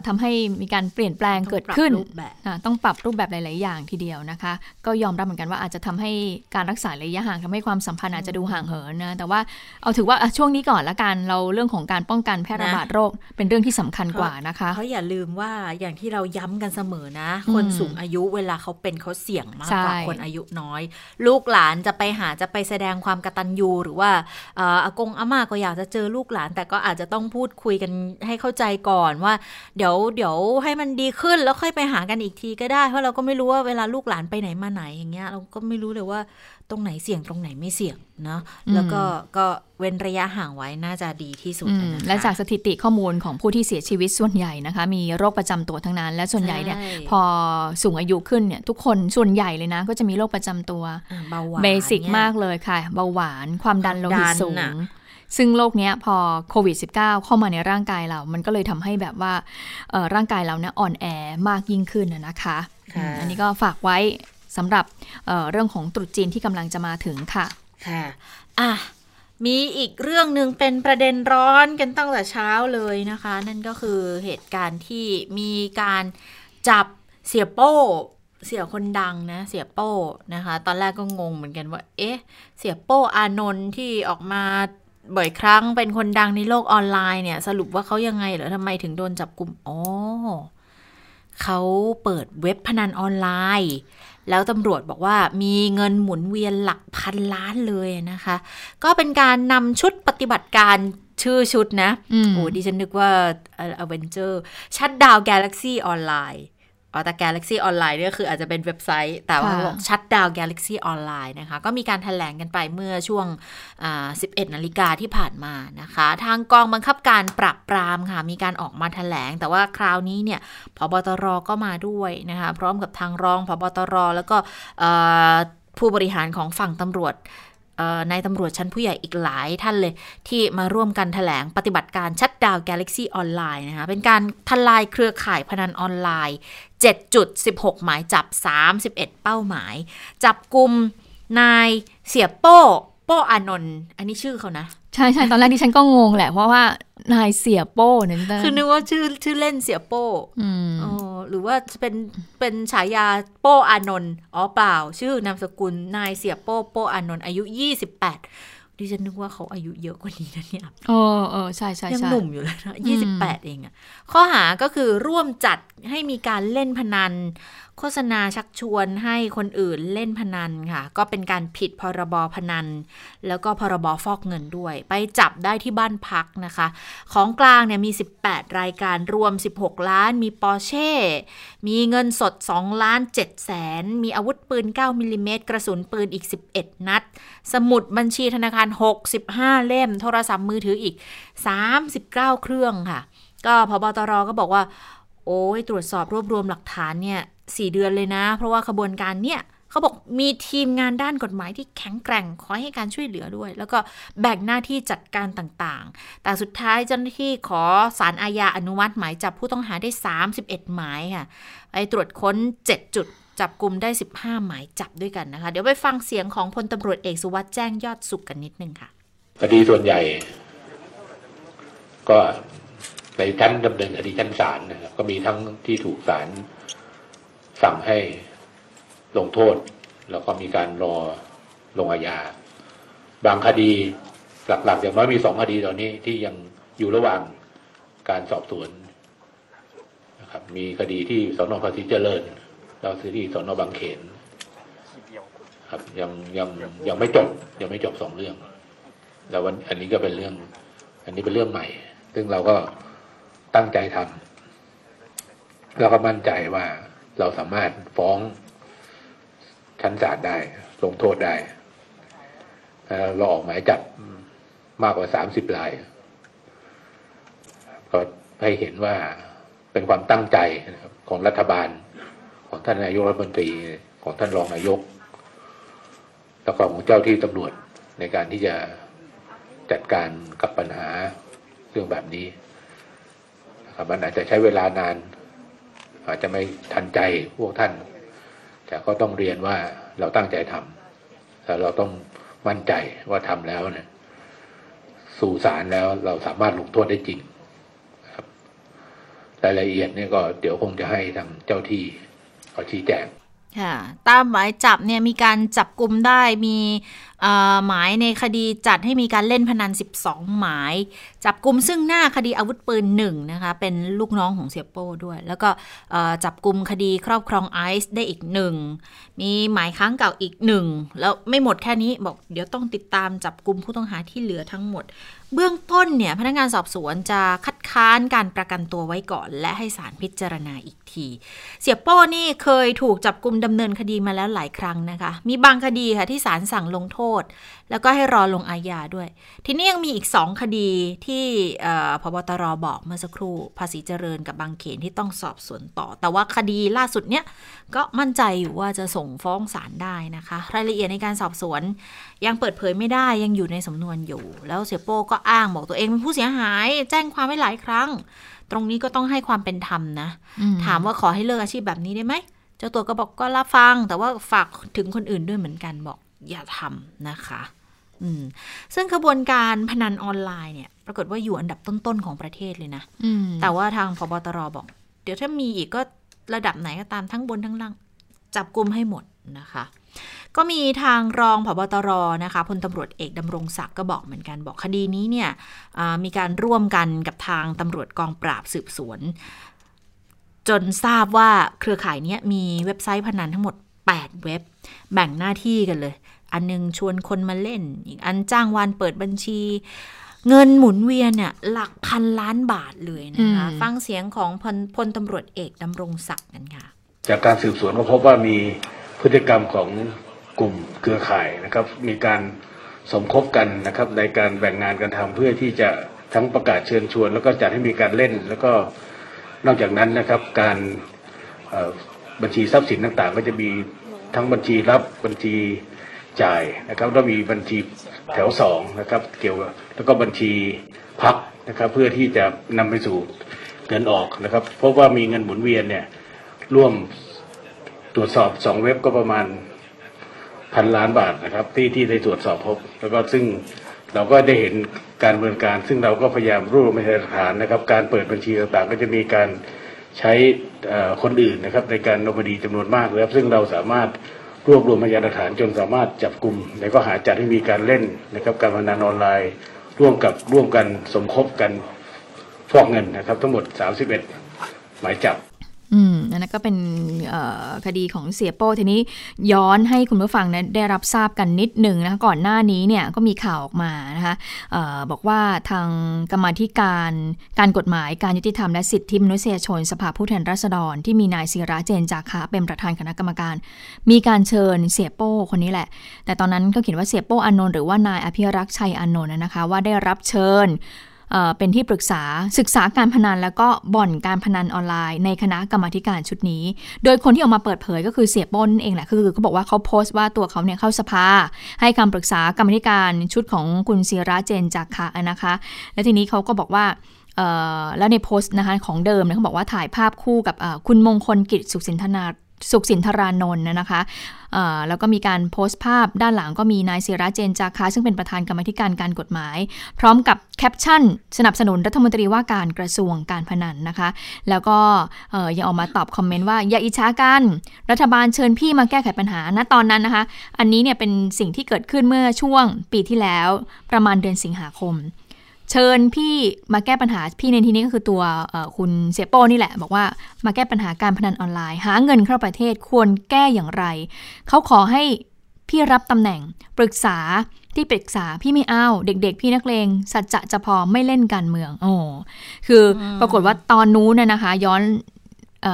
ทำให้มีการเปลี่ยนแปลงเกิดขึ้นต้องปรับรูปแบบอะต้องปรับรูปแบบหลาย ๆ อย่างทีเดียวนะคะ ก็ยอมรับเหมือนกันว่าอาจจะทำให้การรักษาระยะห่างทำให้ความสัมพันธ์อาจจะดูห่างเหินนะแต่ว่าเอาถือว่าอะช่วงนี้ก่อนละกันเราเรื่องของการป้องกันแพร่ระบาดโรคเป็นเรื่องที่สำคัญกว่านะคะเพราะอย่าลืมว่าอย่างที่เราย้ำกันเสมอนะอืมคนสูงอายุเวลาเขาเป็นเขาเสี่ยงมากกว่าใช่คนอายุน้อย ลูกหลานจะไปหาจะไปแสดงความกตัญญูหรือว่าเอ่ออากงอาม่าก็อยากจะเจอลูกหลาน แต่ก็อาจจะต้องพูดคุยกันให้เข้าใจก่อนว่าเดี๋ยวเดี๋ยวให้มันดีขึ้นแล้วค่อยไปหากันอีกทีก็ได้ เพราะเราก็ไม่รู้ว่าเวลาลูกหลานไปไหนมาไหนอย่างเงี้ย เราก็ไม่รู้เลยว่าตรงไหนเสี่ยงตรงไหนไม่เสี่ยงเนาะแล้วก็ก็เว้นระยะห่างไว้น่าจะดีที่สุดอืมนะคะและจากสถิติข้อมูลของผู้ที่เสียชีวิตส่วนใหญ่นะคะ มีโรคประจำตัวทั้งนั้น และส่วนใหญ่เนี่ยใช่พอสูงอายุขึ้นเนี่ยทุกคนส่วนใหญ่เลยนะ ก็จะมีโรคประจำตัวอ่าเบาหวานเบสิกนี่ยมากเลยค่ะ เบาหวานความดันโลหิตดันสูงน่ะ ซึ่งโรคเนี้ยพอโควิด -19 เข้ามาในร่างกายเรา มันก็เลยทำให้แบบว่าเอ่อร่างกายเราเนี่ยอ่อนแอมากยิ่งขึ้นนะนะคะค่ะอืมอันนี้ก็ฝากไว้สำหรับเอ่อเรื่องของตรุษจีนที่กำลังจะมาถึงค่ะ ค่ะ อะ มีอีกเรื่องหนึ่งเป็นประเด็นร้อนกันตั้งแต่เช้าเลยนะคะ นั่นก็คือเหตุการณ์ที่มีการจับเสียโป้เสียคนดังนะ เสียโป้นะคะ ตอนแรกก็งงเหมือนกันว่า เอ๊ะ เสียโป้อานนท์ที่ออกมา บ่อยครั้งเป็นคนดังในโลกออนไลน์เนี่ย สรุปว่าเขายังไงเหรอทำไมถึงโดนจับกลุ่มอ๋อเขาเปิดเว็บพนันออนไลน์ แล้วตำรวจบอกว่ามีเงินหมุนเวียนหลักพันล้านเลยนะคะ ก็เป็นการนำชุดปฏิบัติการชื่อชุดนะอืมโอ้ดิฉันนึกว่าอเวนเจอร์ชัดดาว Galaxy ออนไลน์ อ๋อแต่ Galaxy ออนไลน์เนี่ยคืออาจจะเป็นเว็บไซต์ แต่ว่าค่ะเขาบอกชัดดาว Galaxy ออนไลน์นะคะ ก็มีการถแถลงกันไปเมื่อช่วงอ่า11 นาฬิกาที่ผ่านมานะคะ ทางกองบังคับการปราบปรามค่ะ มีการออกมาถแถลง แต่ว่าคราวนี้เนี่ยพบตรก็มาด้วยนะคะ พร้อมกับทางรองพบตรแล้วก็เอ่อผู้บริหารของฝั่งตำรวจเอ่อ นายตำรวจชั้นผู้ใหญ่อีกหลายท่านเลย ที่มาร่วมกันถแถลงปฏิบัติการชัดดาว Galaxy ออนไลน์นะคะเป็นการทลายเครือข่ายพนันออนไลน์7จุด16 หมายจับ 31 เป้าหมาย จับกลุ่มนายเสียโป้โป้อานนท์อันนี้ชื่อเขานะ ใช่ใช่ตอนแรกที่ฉันก็งงแหละเพราะว่านายเสียโป้เนี่ยคือนึกว่าชื่อชื่อเล่นเสียโป้อืมอ๋อหรือว่าจะเป็นเป็นฉายาโป้อานนท์อ๋อเปล่า ชื่อนามสกุลนายเสียโป้โป้อานนท์อายุ28ดิฉันนึกว่าเขาอายุเยอะกว่านี้นะเนี่ยเออเออใช่ใช่ยังใช่หนุ่มอยู่เลยนะยี่สิบแปดเองอะข้อหาก็คือร่วมจัดให้มีการเล่นพนันโฆษณาชักชวนให้คนอื่นเล่นพนันค่ะ ก็เป็นการผิดพรบพนัน แล้วก็พรบฟอกเงินด้วย ไปจับได้ที่บ้านพักนะคะ ของกลางเนี่ยมี 18 รายการรวม 16 ล้าน มีปอร์เช่ มีเงินสด 2 ล้าน7แสน มีอาวุธปืน 9มิลลิเมตรกระสุนปืนอีก 11 นัด สมุดบัญชีธนาคาร 65 เล่ม โทรศัพท์มือถืออีก 39 เครื่องค่ะ ก็พบตรก็บอกว่าโอ้ยตรวจสอบรวบรวมหลักฐานเนี่ยสี่เดือนเลยนะ เพราะว่าขบวนการเนี่ยเขาบอกมีทีมงานด้านกฎหมายที่แข็งแกร่งคอยให้การช่วยเหลือด้วย แล้วก็แบ่งหน้าที่จัดการต่างๆ แต่สุดท้ายเจ้าหน้าที่ขอสารอาญาอนุมัติหมายจับผู้ต้องหาได้ 31 หมายค่ะไปตรวจค้น 7 จุดจับกลุ่มได้ 15 หมายจับด้วยกันนะคะ เดี๋ยวไปฟังเสียงของพลตำรวจเอกสุวัสด์แจ้งยอดสุขกันนิดนึงค่ะคดีส่วนใหญ่ ก็ในชั้นดำเนินคดีชั้นศาลนะครับก็มีทั้งที่ถูกศาล สั่งให้ลงโทษ แล้วก็มีการรอลงอาญา บางคดีหลักๆอย่างน้อยมีสองคดีตอนนี้ที่ยังอยู่ระหว่างการสอบสวนนะครับ มีคดีที่สนภาษีเจริญแล้วที่สนบางเขนครับยังยังยังไม่จบยังไม่จบสองเรื่อง แล้ววันอันนี้ก็เป็นเรื่อง อันนี้เป็นเรื่องใหม่ ซึ่งเราก็ตั้งใจทำแล้วก็มั่นใจว่า เราสามารถฟ้องชั้นศาลได้ ลงโทษได้เราออกหมายจับมากกว่าสามสิบราย ก็ให้เห็นว่าเป็นความตั้งใจของรัฐบาล ของท่านนายกรัฐมนตรีของท่านรองนายก แล้วก็ของเจ้าที่ตำรวจในการที่จะจัดการกับปัญหาเรื่องแบบนี้นะครับมันอาจจะใช้เวลานาน อาจจะไม่ทันใจพวกท่าน แต่ก็ต้องเรียนว่าเราตั้งใจทำแต่เราต้องมั่นใจว่าทำแล้วเนี่ยสู่สารแล้วเราสามารถลงโทษได้จริงครับรายละเอียดเนี่ยก็เดี๋ยวคงจะให้ทางเจ้าที่เขาชี้แจง ค่ะตามหมายจับเนี่ยมีการจับกลุ่มได้มีหมายในคดีจัดให้มีการเล่นพนัน 12 หมาย จับกลุ่มซึ่งหน้าคดีอาวุธปืนหนึ่งนะคะเป็นลูกน้องของเสียโป้ด้วย แล้วก็จับกลุ่มคดีครอบครองไอซ์ได้อีกหนึ่งมีหมายค้างเก่าอีกหนึ่งแล้วไม่หมดแค่นี้บอกเดี๋ยวต้องติดตามจับกลุ่มผู้ต้องหาที่เหลือทั้งหมด เบื้องต้นเนี่ยพนักงานสอบสวนจะคัดค้านการประกันตัวไว้ก่อน และให้ศาลพิจารณาอีกที เสียโป้นี่เคยถูกจับกลุ่มดำเนินคดีมาแล้วหลายครั้งนะคะ มีบางคดีค่ะที่ศาลสั่งลงโทษ แล้วก็ให้รอลงอาญาด้วย ทีนี้ยังมีอีกสองคดีที่พบตรบอกเมื่อสักครู่ภาษีเจริญกับบางเขนที่ต้องสอบสวนต่อ แต่ว่าคดีล่าสุดเนี้ยก็มั่นใจอยู่ว่าจะส่งฟ้องศาลได้นะคะ รายละเอียดในการสอบสวน ยังเปิดเผยไม่ได้ยังอยู่ในสำนวนอยู่ แล้วเสียโป้ก็อ้างบอกตัวเองเป็นผู้เสียหาย แจ้งความไว้หลายครั้ง ตรงนี้ก็ต้องให้ความเป็นธรรมนะ ถามว่าขอให้เลิกอาชีพแบบนี้ได้ไหมเจ้าตัวก็บอกก็รับฟัง แต่ว่าฝากถึงคนอื่นด้วยเหมือนกันบอกอย่าทำนะคะซึ่งกระบวนการพนันออนไลน์เนี่ย ปรากฏว่าอยู่อันดับต้นๆของประเทศเลยนะแต่ว่าทางพบตรบอก เดี๋ยวถ้ามีอีกก็ระดับไหนก็ตามทั้งบนทั้งล่างจับกลุ่มให้หมดนะคะ ก็มีทางรองผบตรนะคะพลตำรวจเอกดำรงศักดิ์ก็บอกเหมือนกันบอกคดีนี้เนี่ยมีการร่วมกันกับทางตำรวจกองปราบสืบสวน จนทราบว่าเครือข่ายนี้มีเว็บไซต์พนันทั้งหมด 8 เว็บ แบ่งหน้าที่กันเลย อันนึงชวนคนมาเล่น อีกอันจ้างวานเปิดบัญชีเงินหมุนเวียนเนี่ยหลักพันล้านบาทเลยนะคะฟังเสียงของพลพลตำรวจเอกดำรงศักดิ์กันค่ะ จากการสืบสวนก็พบว่ามี พฤติกรรมของกลุ่มเครือข่ายนะครับ มีการสมคบกันนะครับ ในการแบ่งงานกันทำเพื่อที่จะทั้งประกาศเชิญชวน แล้วก็จัดให้มีการเล่น แล้วก็นอกจากนั้นนะครับ การบัญชีทรัพย์สินต่างๆ ก็จะมีทั้งบัญชีรับบัญชีจ่ายนะครับแล้วมีบัญชีแถวสองนะครับ เกี่ยวแล้วก็บัญชีพักนะครับ เพื่อที่จะนำไปสู่เงินออกนะครับ เพราะว่ามีเงินหมุนเวียนเนี่ยร่วม ตรวจสอบสองเว็บก็ประมาณพันล้านบาทนะครับ ที่ที่ได้ตรวจสอบพบ แล้วก็ซึ่งเราก็ได้เห็นการดำเนินการ ซึ่งเราก็พยายามรวบรวมพยานหลักฐานนะครับ การเปิดบัญชีต่างๆ ก็จะมีการใช้คนอื่นนะครับ ในการนบดีจำนวนมากเลยครับ ซึ่งเราสามารถรวบรวมพยานหลักฐานจนสามารถจับกลุ่มในข้อหาจัดให้มีการเล่นนะครับ การพนันออนไลน์ ร่วมกับร่วมกันสมคบกันฟอกเงินนะครับ ทั้งหมด 31 หมายจับ อืมอันนั้นก็เป็นคดีของเสียโป้ทีนี้ย้อนให้คุณผู้ฟังนะได้รับทราบกันนิดหนึ่งนะคะก่อนหน้านี้เนี่ยก็มีข่าวออกมานะคะออบอกว่าทางกรรมธิการการกฎหมายการยุติธรรมและสิทธิมนุษยชนสภาผู้แทนราษฎร ที่มีนายศิระเจนจาคะเป็นประธานคณะกรรมการ มีการเชิญเสียโป้คนนี้แหละ แต่ตอนนั้นก็เขียนว่าเสียโป้อนนท์หรือว่านายอภิรักษ์ชัยอนนท์นะคะว่าได้รับเชิญ เป็นที่ปรึกษาศึกษาการพนัน แล้วก็บ่อนการพนันออนไลน์ ในคณะกรรมการชุดนี้ โดยคนที่ออกมาเปิดเผยก็คือเสียป้นเองแหละคือเขาบอกว่าเขาโพสต์ว่าตัวเขาเนี่ยเข้าสภา ให้คำปรึกษากรรมการชุดของคุณศิระเจนจากคะนะคะ และทีนี้เขาก็บอกว่าแล้วในโพสต์นะคะของเดิมเขาบอกว่าถ่ายภาพคู่กับคุณมงคลกิจสุขสินธนา สุขสินธารานนท์นะคะแล้วก็มีการโพสต์ภาพด้านหลังก็มีนายเสราเจนจาคาซึ่งเป็นประธานกรรมธิการการกฎหมาย พร้อมกับแคปชั่น สนับสนุนรัฐมนตรีว่าการกระทรวงการพนันนะคะ แล้วก็ยังออกมาตอบคอมเมนต์ว่า อย่าอิจฉากัน รัฐบาลเชิญพี่มาแก้ไขปัญหาณตอนนั้นนะคะ อันนี้เนี่ยเป็นสิ่งที่เกิดขึ้นเมื่อช่วงปีที่แล้วประมาณเดือนสิงหาคม เชิญพี่มาแก้ปัญหาพี่ในที่นี้ก็คือตัวคุณเสียโป้นี่แหละ บอกว่ามาแก้ปัญหาการพนันออนไลน์ หาเงินเข้าประเทศควรแก้อย่างไร เขาขอให้พี่รับตำแหน่งปรึกษาที่ปรึกษาพี่ไม่เอาเด็ก ๆ พี่นักเลงสัจจะจะพอไม่เล่นการเมืองโอ้คือปรากฏว่าตอนนู้นน่ยนะคะ ย้อน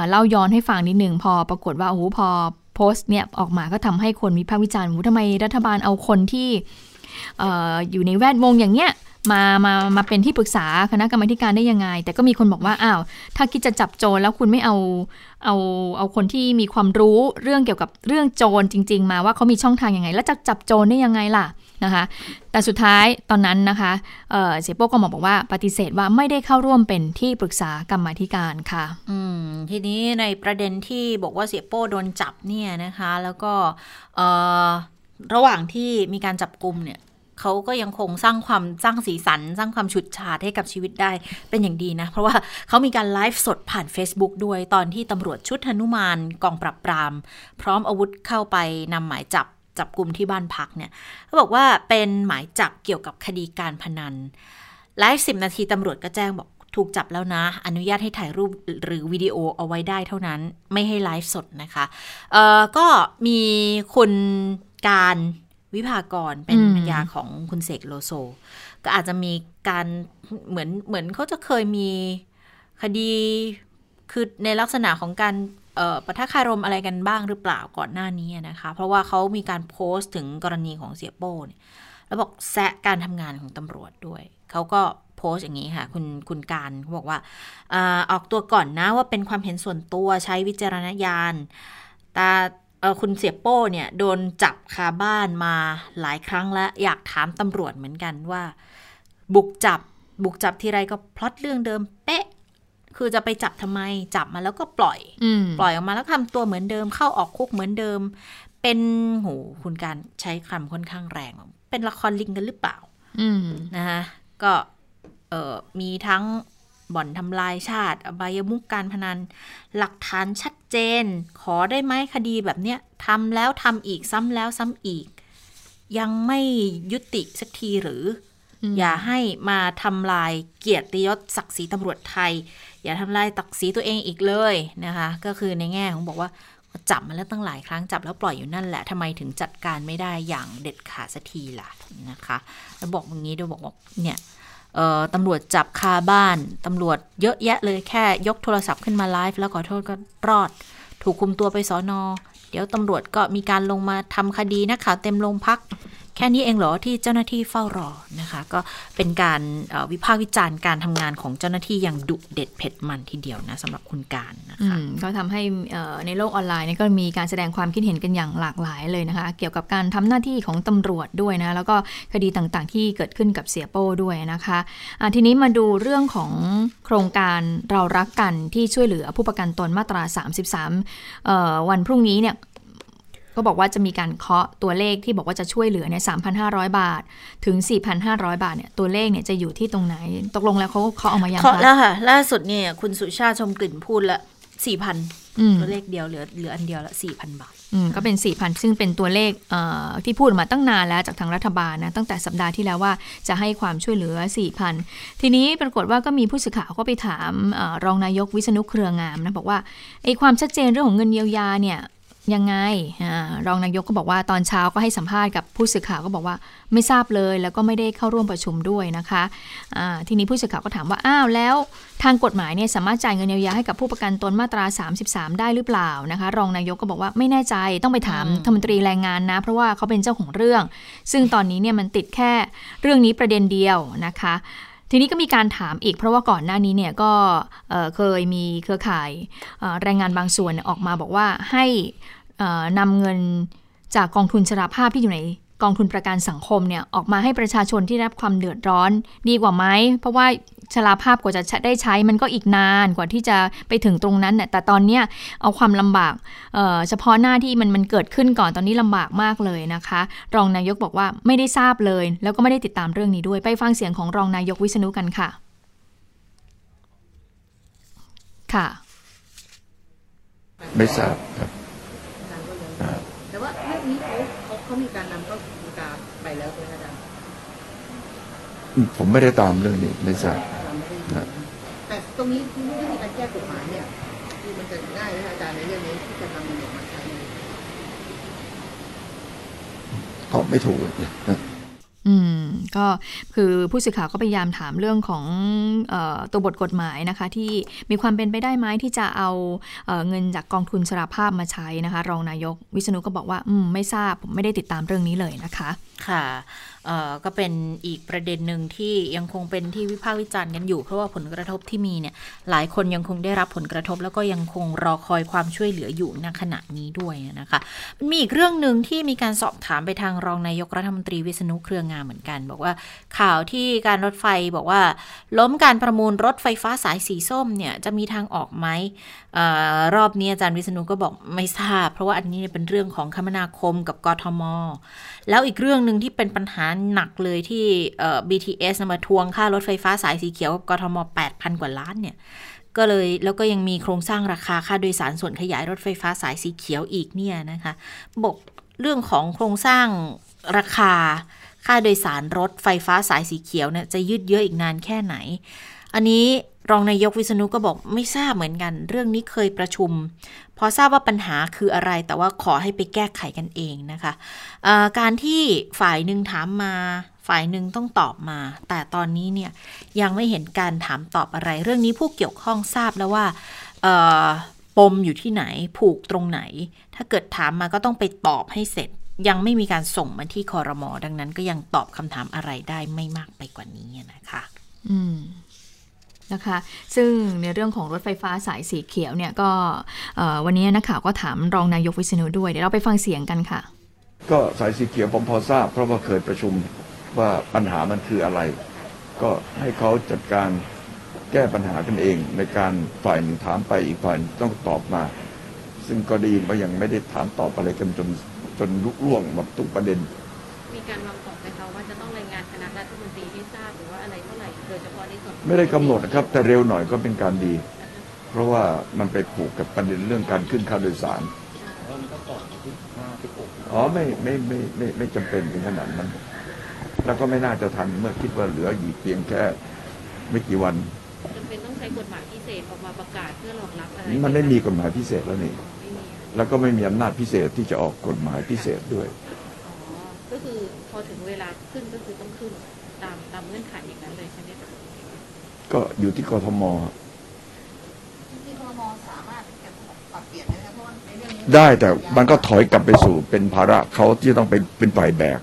เล่าย้อนให้ฟังนิดหนึ่งพอ ปรากฏว่าโอ้โหพอโพสต์เนี่ยออกมาก็ทำให้คนมีภาควิจารณ์โอ้ทำไมรัฐบาลเอาคนที่อยู่ในแวดวงอย่างเงี้ย มามามาเป็นที่ปรึกษาคณะกรรมธิการได้ยังไง แต่ก็มีคนบอกว่าอ้าวถ้าคิดจะจับโจรแล้วคุณไม่เอาเอาเอาคนที่มีความรู้เรื่องเกี่ยวกับเรื่องโจรจริง ๆ มาว่าเขามีช่องทางยังไง แล้วจะจับโจรได้ยังไงล่ะนะคะ แต่สุดท้ายตอนนั้นนะคะเเสียโป้ก็บอกว่าปฏิเสธว่าไม่ได้เข้าร่วมเป็นที่ปรึกษากรรมธิการค่ะ อืมทีนี้ในประเด็นที่บอกว่าเสียโป้โดนจับเนี่ยนะคะ แล้วก็เระหว่างที่มีการจับกลุ่มเนี่ย เขาก็ยังคงสร้างความสร้างสีสัน สร้างความฉุดฉาดให้กับชีวิตได้เป็นอย่างดีนะ เพราะว่าเขามีการไลฟ์สดผ่าน Facebook ด้วยตอนที่ตำรวจชุดหนุมานกองปราบปราม พร้อมอาวุธเข้าไปนำหมายจับจับกลุ่มที่บ้านพักเนี่ยเขาบอกว่าเป็นหมายจับเกี่ยวกับคดีการพนันไลฟ์สิบนาทีตำรวจก็แจ้งบอกถูกจับแล้วนะ อนุญาตให้ถ่ายรูปหรือวิดีโอเอาไว้ได้เท่านั้น ไม่ให้ไลฟ์สดนะคะ เอ่อ ก็มีคุณการ วิภากรเป็นอืมภรรยาของคุณเสกโลโซ ก็อาจจะมีการเหมือนเหมือนเขาจะเคยมีคดีคือในลักษณะของการเอ่อปะทะคารมอะไรกันบ้างหรือเปล่าก่อนหน้านี้นะคะ เพราะว่าเขามีการโพสต์ถึงกรณีของเสียโป้เนี่ยแล้วบอกแซะการทำงานของตำรวจด้วยเขาก็โพสต์อย่างนี้ค่ะ คุณคุณการเขาบอกว่าอาออกตัวก่อนนะว่าเป็นความเห็นส่วนตัวใช้วิจารณญาณแต่เอ่อ คุณเสียโป้เนี่ยโดนจับคาบ้านมาหลายครั้งแล้วอยากถามตำรวจเหมือนกันว่า บุกจับบุกจับทีไรก็พล็อตเรื่องเดิมเป๊ะ คือจะไปจับทำไมจับมาแล้วก็ปล่อยอืมปล่อยออกมาแล้วทำตัวเหมือนเดิมเข้าออกคุกเหมือนเดิม เป็นโหคุณการใช้คำค่อนข้างแรง เป็นละครลิงกันหรือเปล่าอืมนะคะก็เออมีทั้ง บ่อนทำลายชาติอบายมุกการพนัน หลักฐานชัดเจน ขอได้ไหมคดีแบบเนี้ยทำแล้วทำอีกซ้ำแล้วซ้ำอีก ยังไม่ยุติสักทีหรืออมอย่าให้มาทำลายเกียรติยศศักดิ์ศรีตำรวจไทย อย่าทำลายตักศรีตัวเองอีกเลยนะคะ ก็คือในแง่ของบอกว่าจับมาแล้วตั้งหลายครั้งจับแล้วปล่อยอยู่นั่นแหละทำไมถึงจัดการไม่ได้อย่างเด็ดขาดสักทีล่ะนะคะ แล้วบอกอย่างนี้ด้วยบอกว่าเนี่ยเอ่อ ตำรวจจับคาบ้าน ตำรวจเยอะแยะเลยแค่ยกโทรศัพท์ขึ้นมาไลฟ์แล้วขอโทษก็รอด ถูกคุมตัวไปสอนอ เดี๋ยวตำรวจก็มีการลงมาทำคดีนักข่าวเต็มโรงพัก แค่นี้เองเหรอที่เจ้าหน้าที่เฝ้ารอนะคะ ก็เป็นการวิพากษ์วิจารณ์การทำงานของเจ้าหน้าที่อย่างดุเด็ดเผ็ดมันทีเดียวนะสำหรับคุณการนะคะก็ทำให้ในโลกออนไลน์นี่ก็มีการแสดงความคิดเห็นกันอย่างหลากหลายเลยนะคะ เกี่ยวกับการทำหน้าที่ของตำรวจด้วยนะแล้วก็คดีต่างๆ ที่เกิดขึ้นกับเสียโป้ด้วยนะคะะทีนี้มาดูเรื่องของโครงการเรารักกันที่ช่วยเหลือผู้ประกันตนมาตรา 33 วันพรุ่งนี้เนี่ย ก็บอกว่าจะมีการเคาะตัวเลขที่บอกว่าจะช่วยเหลือเนี่ย3,500บาท ถึง 4,500 บาทเนี่ยตัวเลขเนี่ยจะอยู่ที่ตรงไหน ตกลงแล้วเขาเคาะออกมายังเคาะคะแล้วค่ะล่าสุดเนี่ยคุณสุชาติชมกลิ่นพูดละสี่พันอืมตัวเลขเดียวเหลือเหลืออันเดียวละสี่พันบาทอืมก็เป็น4,000ซึ่งเป็นตัวเลขเอ่อที่พูดมาตั้งนานแล้วจากทางรัฐบาลนะตั้งแต่สัปดาห์ที่แล้วว่าจะให้ความช่วยเหลือ4,000ทีนี้ปรากฏว่าก็มีผู้สื่อข่าวก็ไปถามเออรองนายกวิษณุเครืองามนะบอกว่าไอ้ความชัดเจนเรื่องของเงินเยียวยาเนี่ย ยังไงอารองนายกก็บอกว่าตอนเช้าก็ให้สัมภาษณ์กับผู้สื่อข่าวก็บอกว่าไม่ทราบเลย แล้วก็ไม่ได้เข้าร่วมประชุมด้วยนะคะอ่าทีนี้ผู้สื่อข่าวก็ถามว่าอ้าวแล้วทางกฎหมายเนี่ยสามารถจ่ายเงินเยียวยาให้กับผู้ประกันตนมาตรา 33 ได้หรือเปล่านะคะ รองนายกก็บอกว่าไม่แน่ใจต้องไปถามอืมรัฐมนตรีแรงงานนะ เพราะว่าเขาเป็นเจ้าของเรื่อง ซึ่งตอนนี้เนี่ยมันติดแค่เรื่องนี้ประเด็นเดียวนะคะทีนี้ก็มีการถามอีกเพราะว่าก่อนหน้านี้เนี่ยก็เอ่อเคยมีเครือข่ายเอ่อแรงงานบางส่วนเนี่ยออกมาบอกว่าให้เอ่อ นำเงินจากกองทุนชราภาพที่อยู่ในกองทุนประกันสังคมเนี่ยออกมาให้ประชาชนที่รับความเดือดร้อนดีกว่าไหมเพราะว่าชราภาพกว่าจะได้ใช้มันก็อีกนานกว่าที่จะไปถึงตรงนั้นเนี่ยแต่ตอนเนี้ยเอาความลำบากเเฉพาะหน้าที่มันมันเกิดขึ้นก่อนตอนนี้ลำบากมากเลยนะคะ รองนายกบอกว่าไม่ได้ทราบเลย แล้วก็ไม่ได้ติดตามเรื่องนี้ด้วยไปฟังเสียงของรองนายกวิษณุกันค่ะ ค่ะ ไม่ทราบครับ แต่ว่าเรื่องนี้เขาเขาเขามีการนำเข้าสู่การไปแล้วใช่ไหมอาจารย์ผมไม่ได้ตามเรื่องนี้ไม่ทราบนะแต่ตรงนี้ที่วิธีการแก้กฎหมายเนี่ยคือมันจะง่ายไหมอาจารย์ในเรื่องนี้ที่จะนำมันออกมาใช้ตอบไม่ถูกนะ อืมก็คือผู้สื่อข่าวก็พยายามถามเรื่องของออตัวบทกฎหมายนะคะ ที่มีความเป็นไปได้ไหมที่จะเอาเออเงินจากกองทุนชราภาพมาใช้นะคะ รองนายกวิษณุก็บอกว่า อืม ไม่ทราบผมไม่ได้ติดตามเรื่องนี้เลยนะคะ ค่ะ ก็เป็นอีกประเด็นหนึ่งที่ยังคงเป็นที่วิพากษ์วิจารณ์กันอยู่ เพราะว่าผลกระทบที่มีเนี่ยหลายคนยังคงได้รับผลกระทบ แล้วก็ยังคงรอคอยความช่วยเหลืออยู่ณขณะนี้ด้วยนะคะมันมีอีกเรื่องหนึ่งที่มีการสอบถามไปทางรองนายกรัฐมนตรีวิษณุเครืองามเหมือนกัน บอกว่าข่าวที่การรถไฟบอกว่า ล้มการประมูลรถไฟฟ้าสายสีส้มเนี่ยจะมีทางออกไหมออรอบนี้อาจารย์วิษณุก็บอกไม่ทราบ เพราะว่าอันนี้เป็นเรื่องของคมนาคมกับกทม แล้วอีกเรื่องหนึ่งที่เป็นปัญหาหนักเลยที่ BTS มาทวงค่ารถไฟฟ้าสายสีเขียวกับกทม 8,000 กว่าล้านเนี่ยก็เลยแล้วก็ยังมีโครงสร้างราคาค่าโดยสารส่วนขยายรถไฟฟ้าสายสีเขียวอีกเนี่ยนะคะบอกเรื่องของโครงสร้างราคาค่าโดยสารรถไฟฟ้าสายสีเขียวเนี่ยจะยืดเยื้ออีกนานแค่ไหน อันนี้ รองนายกวิษณุก็บอกไม่ทราบเหมือนกัน เรื่องนี้เคยประชุม พอทราบว่าปัญหาคืออะไร แต่ว่าขอให้ไปแก้ไขกันเองนะคะเอ่อการที่ฝ่ายหนึ่งถามมา ฝ่ายหนึ่งต้องตอบมา แต่ตอนนี้เนี่ยยังไม่เห็นการถามตอบอะไร เรื่องนี้ผู้เกี่ยวข้องทราบแล้วว่าปมอยู่ที่ไหนผูกตรงไหน ถ้าเกิดถามมาก็ต้องไปตอบให้เสร็จยังไม่มีการส่งมาที่คอรมอดังนั้นก็ยังตอบคำถามอะไรได้ไม่มากไปกว่านี้นะคะ อืม นะคะ ซึ่งในเรื่องของรถไฟฟ้าสายสีเขียวเนี่ยก็วันนี้นักข่าวก็ถามรองนายกวิษณุด้วย เดี๋ยวเราไปฟังเสียงกันค่ะ ก็สายสีเขียวผมพอทราบ เพราะว่าเคยประชุมว่าปัญหามันคืออะไร ก็ให้เขาจัดการแก้ปัญหากันเอง ในการฝ่ายหนึ่งถามไปอีกฝ่ายต้องตอบมา ซึ่งก็ดีว่ายังไม่ได้ถามตอบอะไรกันจนจนลุกล่วงหมดทุกประเด็น ไม่ได้กำหนดนะครับ แต่เร็วหน่อยก็เป็นการดี เพราะว่ามันไปผูกกับประเด็นเรื่องการขึ้นค่าโดยสารอ๋อไม่ไม่ไม่ไม่ไม่จำเป็นถึงขนาดนั้น แล้วก็ไม่น่าจะทันเมื่อคิดว่าเหลืออีกเพียงแค่ไม่กี่วันจำเป็นต้องใช้กฎหมายพิเศษออกมาประกาศเพื่อรองรับอะไรมันไม่มีกฎหมายพิเศษแล้วนี่แล้วก็ไม่มีอำนาจพิเศษที่จะออกกฎหมายพิเศษด้วยอ๋อก็คือพอถึงเวลาขึ้นก็คือต้องขึ้นตามตามเงื่อนไขอย่างนั้นเลยใช่ไหมคะ ก็อยู่ที่กทมที่ครมสามารถจะปรับเปลี่ยนได้ไหมเพราะว่าในเรื่องนี้ได้แต่มันก็ถอยกลับไปสู่เป็นภาระเขาที่ต้องเป็นเป็นฝ่ายแบก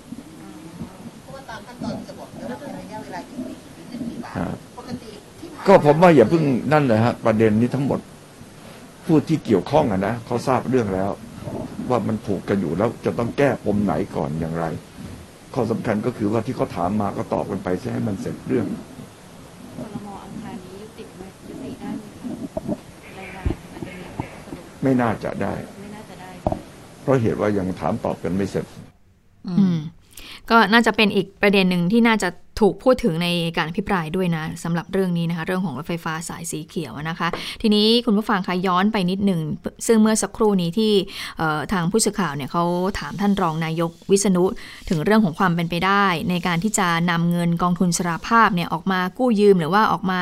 เพราะว่าตามขั้นตอนจะบอกแล้วว่าเป็นระยะเวลากี่ปีถึงจะกี่บาทอ่าปกติที่ผ่านก็ผมว่าอย่าเพิ่งนั่นเลยฮะ ประเด็นนี้ทั้งหมด ผู้ที่เกี่ยวข้องอะนะเขาทราบเรื่องแล้ว ว่ามันผูกกันอยู่แล้วจะต้องแก้ปมไหนก่อนอย่างไร ข้อสำคัญก็คือว่าที่เขาถามมาก็ตอบกันไปซะให้มันเสร็จเรื่อง ครมอังคารนี้ยุติไหมยุติได้ไหมคะรายงานมันจะมีผลสรุป ไม่น่าจะได้ไเพราะเหตุว่ายังถามตอบกันไม่เสร็จ อืม ก็น่าจะเป็นอีกประเด็นหนึ่งที่น่าจะ ถูกพูดถึงในการอภิปรายด้วยนะสำหรับเรื่องนี้นะคะ เรื่องของรถไฟฟ้าสายสีเขียวนะคะ ทีนี้คุณผู้ฟังคะย้อนไปนิดหนึ่ง ซึ่งเมื่อสักครู่นี้ที่ทางผู้สื่อข่าวเนี่ยเขาถามท่านรองนายกวิษณุถึงเรื่องของความเป็นไปได้ ในการที่จะนำเงินกองทุนสราภาพเนี่ยออกมากู้ยืมหรือว่าออกมา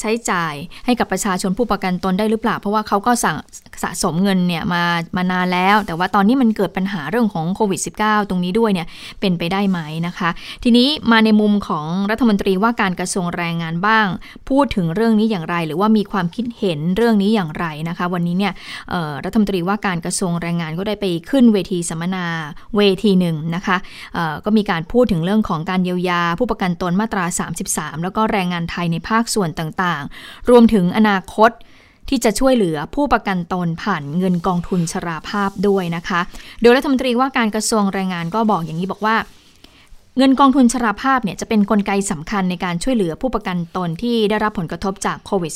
ใช้จ่ายให้กับประชาชนผู้ประกันตนได้หรือเปล่า เพราะว่าเขาก็สั่งสะสมเงินเนี่ยมามานานแล้ว แต่ว่าตอนนี้มันเกิดปัญหาเรื่องของโควิด -19 ตรงนี้ด้วยเนี่ยเป็นไปได้ไหมนะคะ ทีนี้มาในมุมของรัฐมนตรีว่าการกระทรวงแรงงานบ้าง พูดถึงเรื่องนี้อย่างไร หรือว่ามีความคิดเห็นเรื่องนี้อย่างไรนะคะ วันนี้เนี่ยรัฐมนตรีว่าการกระทรวงแรงงานก็ได้ไปขึ้นเวทีสัมมนาเวทีหนึ่งนะคะก็มีการพูดถึงเรื่องของการเยียวยา ผู้ประกันตนมาตรา 33 แล้วก็แรงงานไทยในภาคส่วนต่างๆ รวมถึงอนาคตที่จะช่วยเหลือผู้ประกันตนผ่านเงินกองทุนชราภาพด้วยนะคะ โดยรัฐมนตรีว่าการกระทรวงแรงงานก็บอกอย่างนี้บอกว่า เงินกองทุนชราภาพเนี่ยจะเป็นนกลไกสำคัญในการช่วยเหลือผู้ประกันตนที่ได้รับผลกระทบจากโควิด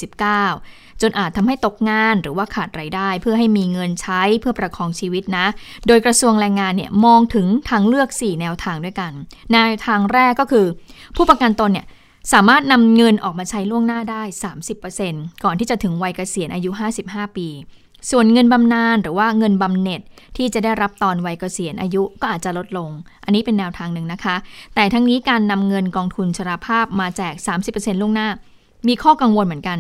-19 จนอาจทำให้ตกงานหรือว่าขาดไรายได้ เพื่อให้มีเงินใช้เพื่อประคองชีวิตนะ โดยกระทรวงแรงงานเนี่ยมองถึงทางเลือก 4 แนวทางด้วยกันแนวทางแรกก็คือ ผู้ประกันตนเนี่ยสามารถนำเงินออกมาใช้ล่วงหน้าได้ 30%ก่อนที่จะถึงวัยเกษียณอายุ 55 ปี ส่วนเงินบำนาญหรือว่าเงินบำเหน็จที่จะได้รับตอนวัยเกษียณอายุก็อาจจะลดลง อันนี้เป็นแนวทางหนึ่งนะคะ แต่ทั้งนี้การนำเงินกองทุนชราภาพมาแจก 30%ล่วงหน้า มีข้อกังวลเหมือนกัน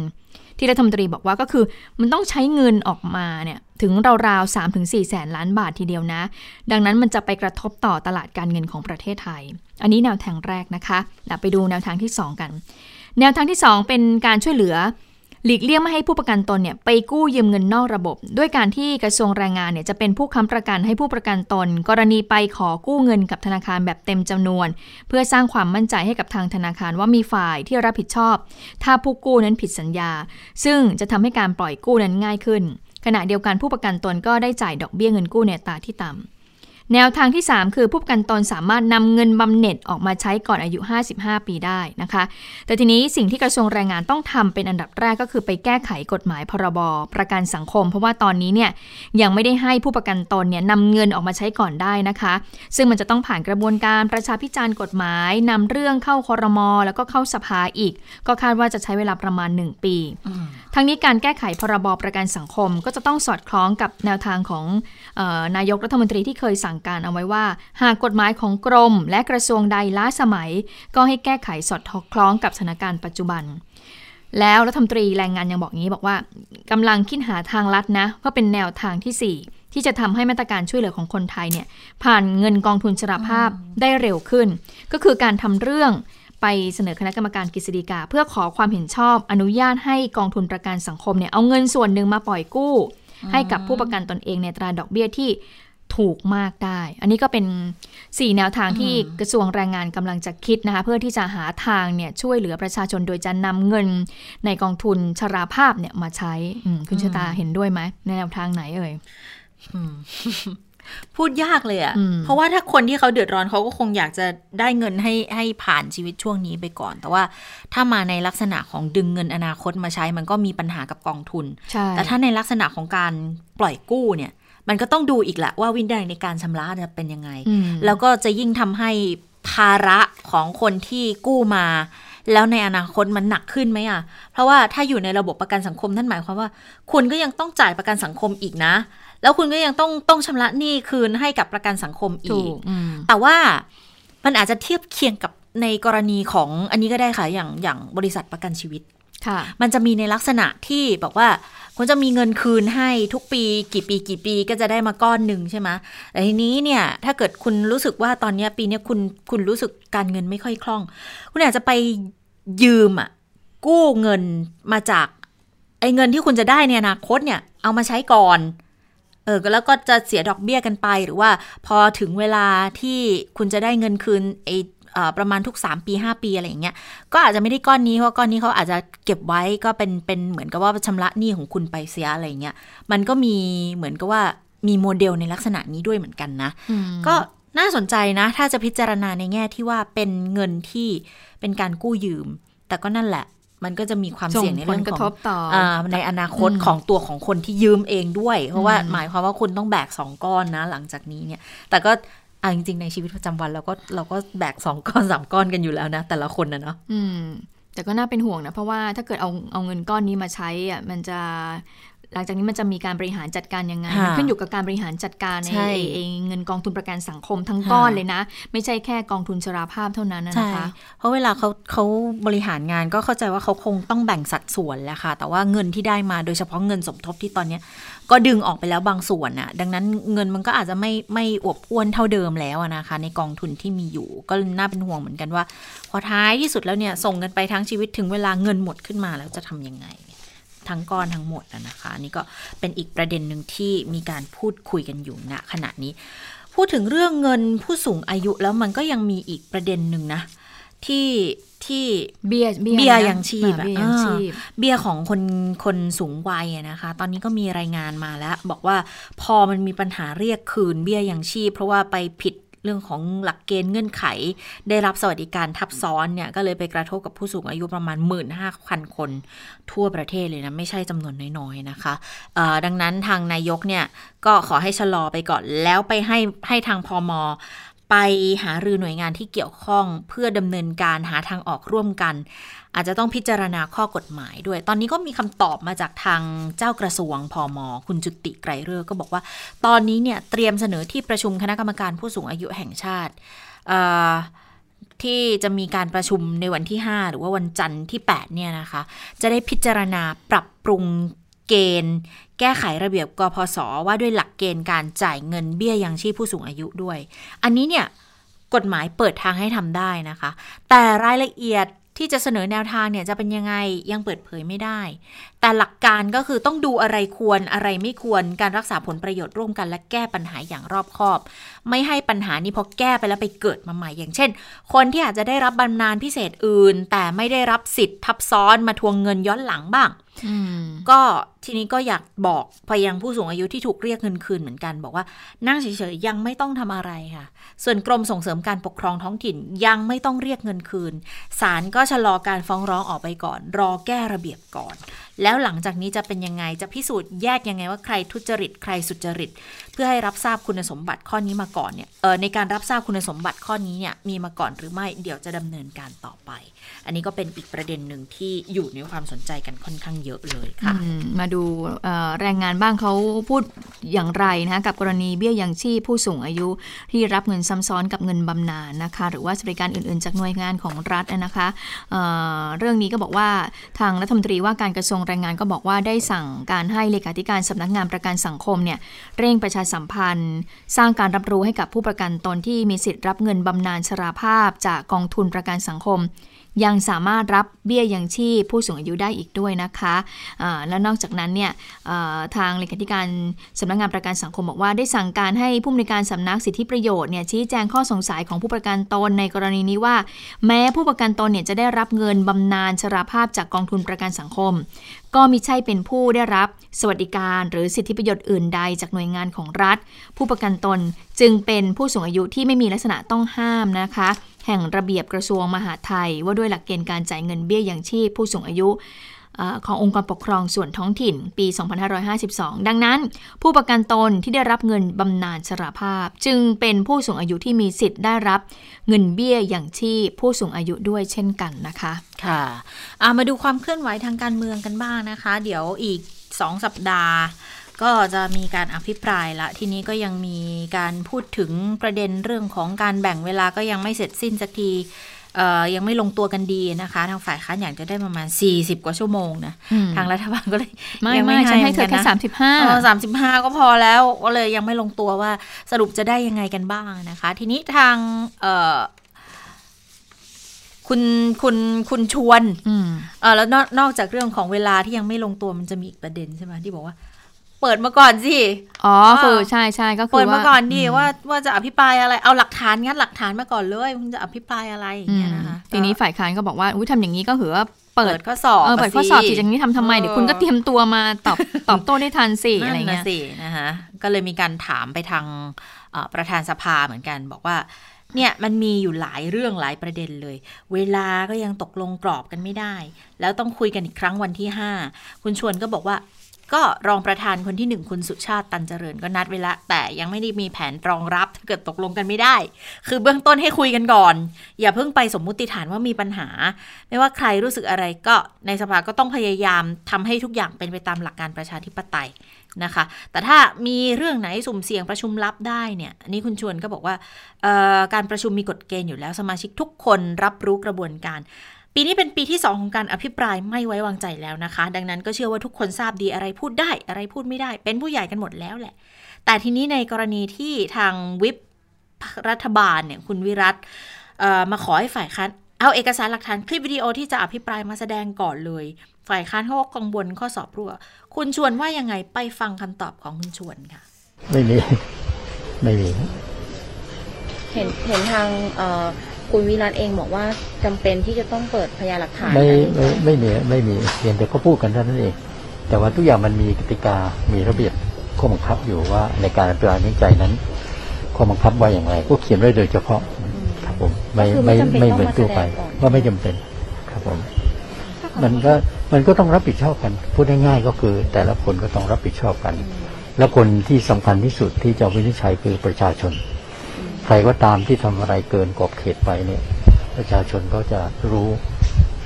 ที่รัฐมนตรีบอกว่าก็คือ มันต้องใช้เงินออกมาเนี่ยถึงราวๆ3-4แสนล้านบาททีเดียวนะ ดังนั้นมันจะไปกระทบต่อตลาดการเงินของประเทศไทย อันนี้แนวทางแรกนะคะไปดูแนวทางที่ 2 กัน แนวทางที่ 2 เป็นการช่วยเหลือ หลีกเลี่ยงไม่ให้ผู้ประกันตนเนี่ยไปกู้ยืมเงินนอกระบบ ด้วยการที่กระทรวงแรงงานเนี่ยจะเป็นผู้ค้ำประกันให้ผู้ประกันตน กรณีไปขอกู้เงินกับธนาคารแบบเต็มจำนวน เพื่อสร้างความมั่นใจให้กับทางธนาคารว่ามีฝ่ายที่รับผิดชอบ ถ้าผู้กู้นั้นผิดสัญญา ซึ่งจะทำให้การปล่อยกู้นั้นง่ายขึ้น ขณะเดียวกันผู้ประกันตนก็ได้จ่ายดอกเบี้ยเงินกู้ในตาที่ต่ำ แนวทางที่ 3 คือผู้ประกันตนสามารถนำเงินบำเหน็จออกมาใช้ก่อนอายุ 55 ปีได้นะคะ แต่ทีนี้สิ่งที่กระทรวงแรงงานต้องทำเป็นอันดับแรกก็คือไปแก้ไขกฎหมายพรบประกันสังคม เพราะว่าตอนนี้เนี่ยยังไม่ได้ให้ผู้ประกันตนเนี่ยนำเงินออกมาใช้ก่อนได้นะคะ ซึ่งมันจะต้องผ่านกระบวนการประชาพิจารณ์กฎหมายนำเรื่องเข้าคอรมอแล้วก็เข้าสภาอีก ก็คาดว่าจะใช้เวลาประมาณ 1 ปี ทั้งนี้การแก้ไขพรบประกันสังคม ก็จะต้องสอดคล้องกับแนวทางของเออนายกรัฐมนตรีที่เคยสั่งการเอาไว้ว่า หากกฎหมายของกรม และกระทรวงใดล้าสมัย ก็ให้แก้ไขสอดคล้องกับสถานการณ์ปัจจุบัน แล้วรัฐมนตรีแรงงานยังบอกงี้บอกว่ากำลังคิดหาทางลัดนะเพื่อเป็นแนวทางที่ 4ที่จะทำให้มาตรการช่วยเหลือของคนไทยเนี่ยผ่านเงินกองทุนชราภาพได้เร็วขึ้น ก็คือการทำเรื่องไปเสนอคณะกรรมการกฤษฎีกา เพื่อขอความเห็นชอบอนุญาตให้กองทุนประกันสังคมเนี่ยเอาเงินส่วนหนึ่งมาปล่อยกู้ ให้กับผู้ประกันตนเองในตราดอกเบี้ยที่ ถูกมากได้ อันนี้ก็เป็น 4 แนวทางที่กระทรวงแรงงานกำลังจะคิดนะคะ เพื่อที่จะหาทางเนี่ยช่วยเหลือประชาชนโดยจะนำเงินในกองทุนชราภาพเนี่ยมาใช้อืมคุณชะตาเห็นด้วยไหมในแนวทางไหนเอ่ยพูดยากเลยอะ่ะอืมเพราะว่าถ้าคนที่เขาเดือดร้อนเขาก็คงอยากจะได้เงินให้ให้ผ่านชีวิตช่วงนี้ไปก่อน แต่ว่าถ้ามาในลักษณะของดึงเงินอนาคตมาใช้มันก็มีปัญหากับกองทุนใช่แต่ถ้าในลักษณะของการปล่อยกู้เนี่ย มันก็ต้องดูอีกแหละว่าวินัยในการชำระจะเป็นยังไงอืมแล้วก็จะยิ่งทำให้ภาระของคนที่กู้มา แล้วในอนาคตมันหนักขึ้นไหมอะ เพราะว่าถ้าอยู่ในระบบประกันสังคมนั่นหมายความว่า คุณก็ยังต้องจ่ายประกันสังคมอีกนะ แล้วคุณก็ยังต้องต้องชำระหนี้คืนให้กับประกันสังคมถูอีกกอืมแต่ว่ามันอาจจะเทียบเคียงกับในกรณีของอันนี้ก็ได้ค่ะอย่างอย่างบริษัทประกันชีวิตค่ะ มันจะมีในลักษณะที่บอกว่าคุณจะมีเงินคืนให้ทุกปีกี่ปีกี่ปีก็จะได้มาก้อนหนึ่งใช่ไหมแต่ทีนี้เนี่ยถ้าเกิดคุณรู้สึกว่าตอนนี้ปีนี้คุณคุณรู้สึกการเงินไม่ค่อยคล่อง คุณอาจจะไปยืมอะกู้เงินมาจากไอ้เงินที่คุณจะได้ในอนาคตเนี่ยเอามาใช้ก่อนเออแล้วก็จะเสียดอกเบี้ยกันไปหรือว่าพอถึงเวลาที่คุณจะได้เงินคืนไอเอ่อ ประมาณทุก 3 ปี 5 ปีอะไรอย่างเงี้ย ก็อาจจะไม่ได้ก้อนนี้เพราะก้อนนี้เขาอาจจะเก็บไว้ก็เป็นเป็นเหมือนกับว่าชำระหนี้ของคุณไปเสียอะไรอย่างเงี้ย มันก็มีเหมือนกับว่ามีโมเดลในลักษณะนี้ด้วยเหมือนกันนะอืมก็น่าสนใจนะ ถ้าจะพิจารณาในแง่ที่ว่าเป็นเงินที่เป็นการกู้ยืม แต่ก็นั่นแหละมันก็จะมีความส่งเสี่ยงในเรื่องผลกขระองทบต่ออ่าในอนาคตอืมของตัวของคนที่ยืมเองด้วย เพราะว่าอืมหมายความว่าคุณต้องแบกสองก้อนนะ หลังจากนี้เนี่ย แต่ก็ อะจริงๆในชีวิตประจำวันเราก็เราก็แบกสองก้อนสามก้อนกันอยู่แล้วนะ แต่ละคนนะเนาะอืม แต่ก็น่าเป็นห่วงนะเพราะว่าถ้าเกิดเอาเอาเงินก้อนนี้มาใช้อะมันจะหลังจากนี้มันจะมีการบริหารจัดการยังไงค่ะมันขึ้นอยู่กับการบริหารจัดการในใช่ไอ้ไอ้เงินกองทุนประกันสังคมทั้งค่ะก้อนเลยนะ ไม่ใช่แค่กองทุนชราภาพเท่านั้นนะใช่นะคะ เพราะเวลาเขาเขาบริหารงานก็เข้าใจว่าเขาคงต้องแบ่งสัดส่วนแหละค่ะ แต่ว่าเงินที่ได้มาโดยเฉพาะเงินสมทบที่ตอนเนี้ย ก็ดึงออกไปแล้วบางส่วนน่ะ ดังนั้นเงินมันก็อาจจะไม่ไม่อวบอ้วนเท่าเดิมแล้วนะคะ ในกองทุนที่มีอยู่ ก็น่าเป็นห่วงเหมือนกันว่า พอท้ายที่สุดแล้วเนี่ยส่งกันไปทั้งชีวิตถึงเวลาเงินหมดขึ้นมาแล้วจะทำยังไง ทั้งก้อนทั้งหมดอะนะคะ นี่ก็เป็นอีกประเด็นหนึ่งที่มีการพูดคุยกันอยู่ณขณะนี้ พูดถึงเรื่องเงินผู้สูงอายุแล้วมันก็ยังมีอีกประเด็นหนึ่งนะที่ ที่เบี้ยเบี้ยเบี้ยนะยังชีพอะเบี้ยยังชีพอ่าเบี้ยของคนคนสูงวัยอะนะคะ ตอนนี้ก็มีรายงานมาแล้ว บอกว่าพอมันมีปัญหาเรียกคืนเบี้ยยังชีพ เพราะว่าไปผิดเรื่องของหลักเกณฑ์เงื่อนไข ได้รับสวัสดิการทับซ้อนเนี่ย ก็เลยไปกระทบกับผู้สูงอายุประมาณ 15,000 คน ทั่วประเทศเลยนะ ไม่ใช่จำนวนน้อยๆนะคะเอ่อดังนั้นทางนายกเนี่ย ก็ขอให้ชะลอไปก่อนแล้วไปให้ให้ทางพอม ไปหารือหน่วยงานที่เกี่ยวข้องเพื่อดำเนินการหาทางออกร่วมกัน อาจจะต้องพิจารณาข้อกฎหมายด้วย ตอนนี้ก็มีคำตอบมาจากทางเจ้ากระทรวงพอมคุณจุติไกรเรือก็บอกว่า ตอนนี้เนี่ยเตรียมเสนอที่ประชุมคณะกรรมการผู้สูงอายุแห่งชาติที่จะมีการประชุมในวันที่ 5 หรือว่าวันจันทร์ที่ 8 เนี่ยนะคะ จะได้พิจารณาปรับปรุง เกณฑ์ แก้ไขระเบียบกพศว่าด้วยหลักเกณฑ์การจ่ายเงินเบี้ยยังชีพผู้สูงอายุด้วย อันนี้เนี่ยกฎหมายเปิดทางให้ทำได้นะคะ แต่รายละเอียดที่จะเสนอแนวทางเนี่ยจะเป็นยังไงยังเปิดเผยไม่ได้ แต่หลักการก็คือต้องดูอะไรควรอะไรไม่ควรการรักษาผลประโยชน์ร่วมกันและแก้ปัญหาอย่างรอบคอบ ไม่ให้ปัญหานี้พอแก้ไปแล้วไปเกิดมาใหม่อย่างเช่น คนที่อาจจะได้รับบำนาญพิเศษอื่น แต่ไม่ได้รับสิทธิ์ทับซ้อนมาทวงเงินย้อนหลังบ้างอืมก็ทีนี้ก็อยากบอกไปยังผู้สูงอายุที่ถูกเรียกเงินคืนเหมือนกัน บอกว่านั่งเฉยๆยังไม่ต้องทำอะไรค่ะ ส่วนกรมส่งเสริมการปกครองท้องถิ่นยังไม่ต้องเรียกเงินคืนศาลก็ชะลอการฟ้องร้องออกไปก่อน รอแก้ระเบียบก่อน แล้วหลังจากนี้จะเป็นยังไงจะพิสูจน์แยกยังไงว่าใครทุจริตใครสุจริตเพื่อให้รับทราบคุณสมบัติข้อนี้มาก่อนเนี่ยเออในการรับทราบคุณสมบัติข้อนี้เนี่ยมีมาก่อนหรือไม่เดี๋ยวจะดำเนินการต่อไป อันนี้ก็เป็นอีกประเด็นหนึ่งที่อยู่ในความสนใจกันค่อนข้างเยอะเลยค่ะมมาดูแรงงานบ้างเขาพูดอย่างไรนะคะกับกรณีเบี้ยยังชีพผู้สูงอายุที่รับเงินซ้ำซ้อนกับเงินบำนาญนะคะ หรือว่าสวัสดิการอื่นๆ จากหน่วยงานของรัฐนะคะเเรื่องนี้ก็บอกว่าทางรัฐมนตรีว่าการกระทรวงแรงงานก็บอกว่าได้สั่งการให้เลขาธิการสำนักงานประกันสังคมเนี่ยเร่งประชาสัมพันธ์ สร้างการรับรู้ให้กับผู้ประกันตนที่มีสิทธิ์รับเงินบำนาญชราภาพ จากกองทุนประกันสังคม ยังสามารถรับเบี้ยยังชีพผู้สูงอายุได้อีกด้วยนะคะอ่าแล้วนอกจากนั้นเนี่ยทางเลขาธิการสำนักงานประกันสังคมบอกว่าได้สั่งการให้ผู้อำนวยการสำนักสิทธิประโยชน์เนี่ยชี้แจงข้อสงสัยของผู้ประกันตนในกรณีนี้ว่า แม้ผู้ประกันตนเนี่ยจะได้รับเงินบำนาญชราภาพจากกองทุนประกันสังคม ก็มิใช่เป็นผู้ได้รับสวัสดิการหรือสิทธิประโยชน์อื่นใดจากหน่วยงานของรัฐ ผู้ประกันตนจึงเป็นผู้สูงอายุที่ไม่มีลักษณะต้องห้ามนะคะ แห่งระเบียบกระทรวงมหาดไทย ว่าด้วยหลักเกณฑ์การจ่ายเงินเบี้ยยังชีพผู้สูงอายุขององค์กรปกครองส่วนท้องถิ่นปี 2552 ดังนั้น ผู้ประกันตนที่ได้รับเงินบำนาญชราภาพ จึงเป็นผู้สูงอายุที่มีสิทธิ์ได้รับเงินเบี้ยยังชีพผู้สูงอายุด้วยเช่นกันนะคะ ค่ะอะมาดูความเคลื่อนไหวทางการเมืองกันบ้างนะคะ เดี๋ยวอีก 2 สัปดาห์ ก็จะมีการอภิปรายละ ทีนี้ก็ยังมีการพูดถึงประเด็นเรื่องของการแบ่งเวลาก็ยังไม่เสร็จสิ้นสักทีเอ่อยังไม่ลงตัวกันดีนะคะ ทางฝ่ายค้านอยากจะได้ประมาณ 40 กว่าชั่วโมงนะอืมทางรัฐบาลก็เลยไม่ยังไม่ฉันให้เธอมืแค่กัะสามสิบห้าเออสามสิบห้าก็พอแล้วก็เลยยังไม่ลงตัวว่าสรุปจะได้ยังไงกันบ้างนะคะ ทีนี้ทางเอ่อคุณคุณคุณชวนอืมเออแล้วนอกนอกจากเรื่องของเวลาที่ยังไม่ลงตัวมันจะมีอีกประเด็นใช่ไหมที่บอกว่า เปิดมาก่อนสิ อ๋อว่าคือใช่ใช่ก็คือเปิดมาว่าก่อนดิมว่าว่าจะอภิปรายอะไร เอาหลักฐานงั้นหลักฐานมาก่อนเลยคุณจะอภิปรายอะไรอย่างอืเงี้มยนะคะ ทีนี้ฝ่ายค้านก็บอกว่าอุ้ยทำอย่างนี้ก็ถือว่าเปิเปิดดข้อสอบเออเปิดข้อสอบจิตอย่างนี้ทำทำไมเออเดี๋ยวคุณก็เตรียมตัวมาตอบตอบโต้ได้ทันสิอะไรนั่นเงี้น่ะยสินะคะก็เลยมีการถามไปทางเอ่อประธานสภาเหมือนกันบอกว่าเนี่ยมันมีอยู่หลายเรื่องหลายประเด็นเลย เวลาก็ยังตกลงกรอบกันไม่ได้ แล้วต้องคุยกันอีกครั้งวันที่ 5 คุณชวนก็บอกว่า ก็รองประธานคนที่หนึ่งคุณสุชาติตันเจริญก็นัดไว้ละแต่ยังไม่ได้มีแผนรองรับถ้าเกิดตกลงกันไม่ได้ คือเบื้องต้นให้คุยกันก่อน อย่าเพิ่งไปสมมุติฐานว่ามีปัญหา ไม่ว่าใครรู้สึกอะไรก็ในสภาก็ต้องพยายามทำให้ทุกอย่างเป็นไปตามหลักการประชาธิปไตยนะคะ แต่ถ้ามีเรื่องไหนสุ่มเสี่ยงประชุมลับได้เนี่ยนนี้คุณชวนก็บอกว่าการประชุมมีกฎเกณฑ์อยู่แล้วสมาชิกทุกคนรับรู้กระบวนการ ปีนี้เป็นปีที่ 2 ของการอภิปรายไม่ไว้วางใจแล้วนะคะ ดังนั้นก็เชื่อว่าทุกคนทราบดีอะไรพูดได้ อะไรพูดไม่ได้ เป็นผู้ใหญ่กันหมดแล้วแหละ แต่ทีนี้ในกรณีที่ทางวิปรัฐบาลเนี่ยคุณวิรัตเอ่อมาขอให้ฝ่ายค้านเอาเอกสารหลักฐานคลิปวิดีโอที่จะอภิปรายมาแสดงก่อนเลย ฝ่ายค้านเขาก็กังวลข้อสอบรั่ว คุณชวนว่ายังไงไปฟังคำตอบของคุณชวนค่ะ ไม่มี ไม่มี เห็นเห็นทางเอ่อ คุณวิรัตเองบอกว่าจำเป็นที่จะต้องเปิดพยานหลักฐานไม่อะไรไม่ไม่มีไม่มีเพียงแต่ก็พูดกันเท่านั้นเอง แต่ว่าทุกอย่างมันมีกติกามีระเบียบข้อบังคับอยู่ว่าในการอภิปรายไม่ใจนั้นข้อบังคับว่าอย่างไร ก็เขียนไว้โดยเฉพาะครับผมไม่ก็คือไม่ไม่ไม่จำเป็นเหมือนต้องมาทั่วไปแสดงก่อนว่าไม่จำเป็นครับผมมันก็มันก็ต้องรับผิดชอบกัน พูดง่ายๆก็คือ แต่ละคนก็ต้องรับผิดชอบกัน แล้วคนที่สำคัญที่สุดที่จะวินิจฉัยคือประชาชนใค รก็ตามที่ทำอะไรเกินกรอบเขตไปเนี่ย ประชาชนก็จะรู้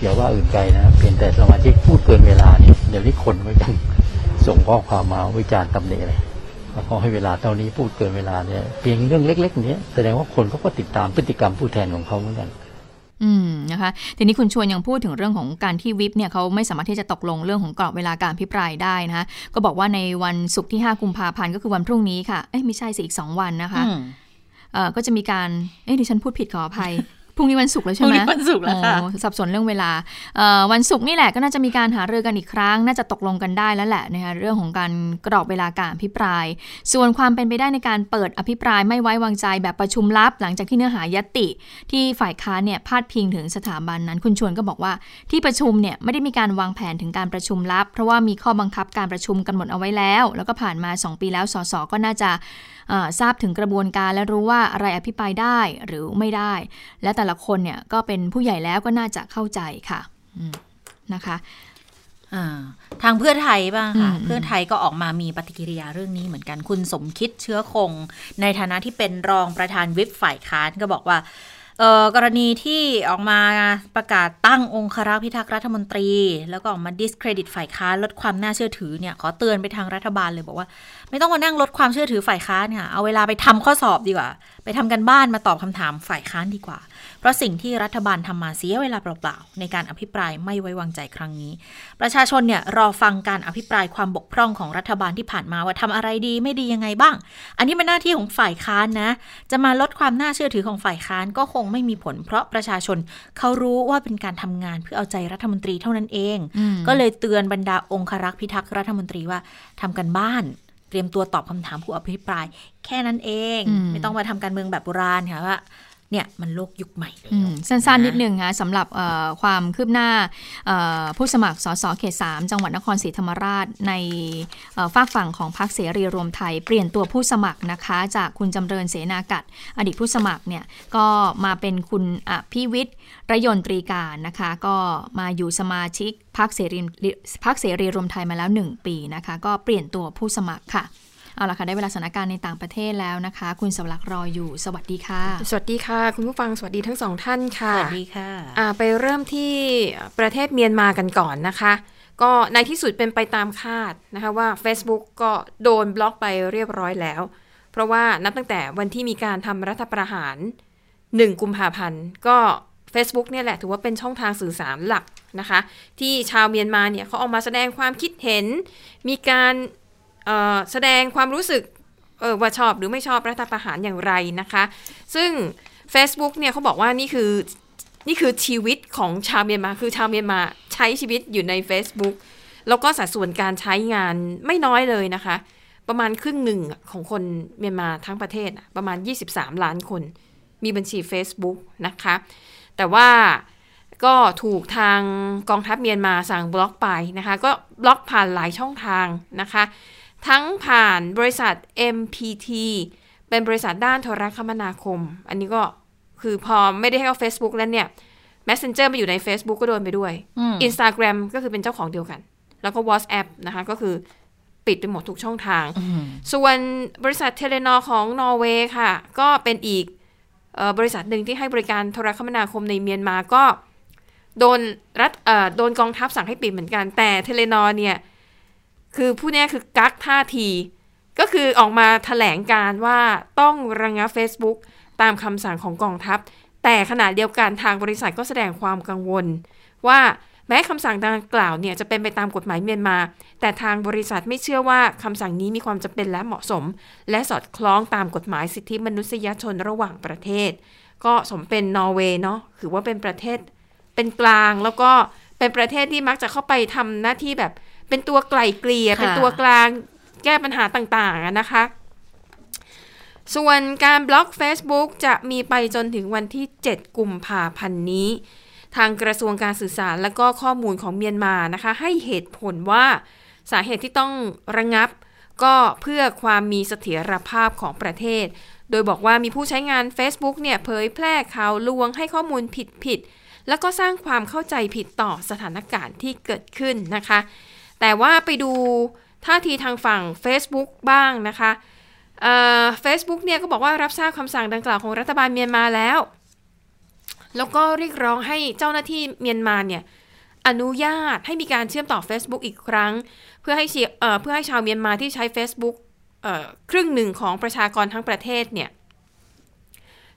อย่าว่าอื่นไกลนะเพียงแต่สมาชิกพูดเกินเวลาเนี่ยเดี๋ยวนี้คนก็ยังส่งข้อความมาวิจารณ์ตำหนิเลยแล้วก็ให้เวลาเท่านี้พูดเกินเวลาเนี่ยเพียงเรื่องเล็กๆเนี้ยแสดงว่าคนเขาก็ติดตามพฤติกรรมผู้แทนของเขาเหมือนกันอืมนะคะทีนี้คุณชวนยังพูดถึงเรื่องของการที่วิปเนี่ยเขาไม่สามารถที่จะตกลงเรื่องของกรอบเวลาการพิปรายได้นะคะก็บอกว่าในวันศุกร์ที่ 5 กุมภาพันธ์ก็คือวันพรุ่งนี้ค่ะเอ้ยไม่ใช่สิอีก 2 วันนะคะอืมเอ่อ ก็จะมีการ เอ้ยดิฉันพูดผิดขออภัยพรุ่งนี้วันศุกร์แล้วใช่ไหมพรุ่งนี้วันศุกร์แล้วค่ะโอ้สับสนเรื่องเวลาเอ่อวันศุกร์นี่แหละก็น่าจะมีการหารือกันอีกครั้ง น่าจะตกลงกันได้แล้วแหละนะคะเรื่องของการกรอบเวลาการอภิปราย ส่วนความเป็นไปได้ในการเปิดอภิปรายไม่ไว้วางใจแบบประชุมลับ หลังจากที่เนื้อหายตติที่ฝ่ายค้านเนี่ยพาดพิงถึงสถาบันนั้น คุณชวนก็บอกว่าที่ประชุมเนี่ยไม่ได้มีการวางแผนถึงการประชุมลับ เพราะว่ามีข้อบังคับการประชุมกันหมดเอาไว้แล้ว แล้วก็ผ่านมา 2 ปีแล้วสสก็น่าจะเอ่อ ทราบถึงกระบวนการและรู้ว่าอะไรอภิปรายได้หรือไม่ได้ และแต่ละคนเนี่ยก็เป็นผู้ใหญ่แล้วก็น่าจะเข้าใจค่ะอืมนะคะอ่าทางเพื่อไทยบ้างค่ะอืมเพื่อไทยก็ออกมามีปฏิกิริยาเรื่องนี้เหมือนกันคุณสมคิดเชื้อคง ในฐานะที่เป็นรองประธานวิปฝ่ายค้านก็บอกว่าเอ่อ กรณีที่ออกมาประกาศตั้งองครักษ์พิทักษ์รัฐมนตรี แล้วก็ออกมา discredit ฝ่ายค้านลดความน่าเชื่อถือเนี่ยขอเตือนไปทางรัฐบาลเลยบอกว่า ไม่ต้องมานั่งลดความเชื่อถือฝ่ายค้านค่ะเอาเวลาไปทำข้อสอบดีกว่า ไปทำกันบ้านมาตอบคำถามฝ่ายค้านดีกว่า เพราะสิ่งที่รัฐบาลทำมาเสียเวลาเปล่าๆในการอภิปรายไม่ไว้วางใจครั้งนี้ ประชาชนเนี่ยรอฟังการอภิปรายความบกพร่องของรัฐบาลที่ผ่านมาว่าทำอะไรดีไม่ดียังไงบ้าง อันนี้เป็นหน้าที่ของฝ่ายค้านนะ จะมาลดความน่าเชื่อถือของฝ่ายค้านก็คงไม่มีผล เพราะประชาชนเขารู้ว่าเป็นการทำงานเพื่อเอาใจรัฐมนตรีเท่านั้นเองอืมก็เลยเตือนบรรดาองครักษ์พิทักษ์รัฐมนตรีว่าทำกันบ้านเตรียมตัวตอบคำถามผู้อภิปราย แค่นั้นเองอืมไม่ต้องมาทำการเมืองแบบโบราณค่ะว่า เนี่ยมันโลกยุคใหม่แล้วอืมสั้นๆนิดนึงนะสำหรับเอ่อความคืบหน้าเอ่อผู้สมัครสสเขต3จังหวัดนครศรีธรรมราชในเอ่อฝากฝั่งของพรรคเสรีรวมไทย เปลี่ยนตัวผู้สมัครนะคะ จากคุณจำเริญเสนากัดอดีตผู้สมัครเนี่ยก็มาเป็นคุณอภิวิทย์ระยนตรีการนะคะ ก็มาอยู่สมาชิกพรรคเสรีพรรคเสรีรวมไทยมาแล้ว 1 ปีนะคะ ก็เปลี่ยนตัวผู้สมัครค่ะ เอาละค่ะ ได้เวลาสถานการณ์ในต่างประเทศแล้วนะคะ คุณสวรักษ์รออยู่ สวัสดีค่ะ สวัสดีค่ะ คุณผู้ฟังสวัสดีทั้งสองท่านค่ะ สวัสดีค่ะอ่าไปเริ่มที่ประเทศเมียนมากันก่อนนะคะ ก็ในที่สุดเป็นไปตามคาดนะคะว่า Facebook ก็โดนบล็อกไปเรียบร้อยแล้ว เพราะว่านับตั้งแต่วันที่มีการทำรัฐประหาร 1 กุมภาพันธ์ก็ Facebook เนี่ยแหละถือว่าเป็นช่องทางสื่อสารหลักนะคะ ที่ชาวเมียนมาเนี่ยเขาออกมาแสดงความคิดเห็น มีการเอ่อ แสดงความรู้สึกเออว่าชอบหรือไม่ชอบรัฐประหารอย่างไรนะคะ ซึ่ง Facebook เนี่ยเขาบอกว่านี่คือนี่คือชีวิตของชาวเมียนมา คือชาวเมียนมาใช้ชีวิตอยู่ใน Facebook แล้วก็สัดส่วนการใช้งานไม่น้อยเลยนะคะ ประมาณครึ่งหนึ่งของคนเมียนมาทั้งประเทศประมาณ 23 ล้านคน มีบัญชี Facebook นะคะ แต่ว่าก็ถูกทางกองทัพเมียนมาสั่งบล็อกไปนะคะ ก็บล็อกผ่านหลายช่องทางนะคะ ทั้งผ่านบริษัท MPT เป็นบริษัทด้านโทรคมนาคม อันนี้ก็คือพอไม่ได้ให้เข้า Facebook แล้วเนี่ย Messenger มาอยู่ใน Facebook ก็โดนไปด้วยอืม Instagram ก็คือเป็นเจ้าของเดียวกัน แล้วก็ WhatsApp นะคะ ก็คือปิดไปหมดทุกช่องทาง ส่วนบริษัท Telenor ของนอร์เวย์ค่ะ ก็เป็นอีกเออบริษัทหนึ่งที่ให้บริการโทรคมนาคมในเมียนมาก็ โดนรัฐเอ่อโดนกองทัพสั่งให้ปิดเหมือนกัน แต่ Telenor เนี่ย คือผู้นี้คือกั๊กท่าที ก็คือออกมาแถลงการณ์ว่าต้องระงับ Facebook ตามคำสั่งของกองทัพ แต่ขณะเดียวกันทางบริษัทก็แสดงความกังวล ว่าแม้คำสั่งดังกล่าวเนี่ยจะเป็นไปตามกฎหมายเมียนมา แต่ทางบริษัทไม่เชื่อว่าคำสั่งนี้มีความจำเป็นและเหมาะสม และสอดคล้องตามกฎหมายสิทธิมนุษยชนระหว่างประเทศ ก็สมเป็นนอร์เวย์เนาะถือว่าเป็นประเทศเป็นกลางแล้วก็เป็นประเทศที่มักจะเข้าไปทำหน้าที่แบบ เป็นตัวไกล่เกลี่ยค่ะเป็นตัวกลางแก้ปัญหาต่างๆอะนะคะ ส่วนการบล็อก Facebook จะมีไปจนถึงวันที่ 7 กุมภาพันธ์นี้ ทางกระทรวงการสื่อสารและก็ข้อมูลของเมียนมานะคะ ให้เหตุผลว่าสาเหตุที่ต้องระงับ ก็เพื่อความมีเสถียรภาพของประเทศ โดยบอกว่ามีผู้ใช้งาน Facebook เนี่ยเผยแพร่ข่าวลวงให้ข้อมูลผิดๆแล้วก็สร้างความเข้าใจผิดต่อสถานการณ์ที่เกิดขึ้นนะคะ แต่ว่าไปดูท่าทีทางฝั่ง Facebook บ้างนะคะเฟซบุ๊กเนี่ยก็บอกว่ารับทราบคำสั่งดังกล่าวของรัฐบาลเมียนมาแล้ว แล้วก็เรียกร้องให้เจ้าหน้าที่เมียนมาเนี่ยอนุญาตให้มีการเชื่อมต่อ Facebook อีกครั้ง เพื่อให้เพื่อให้ชาวเมียนมาที่ใช้ Facebook ครึ่งหนึ่งของประชากรทั้งประเทศเนี่ย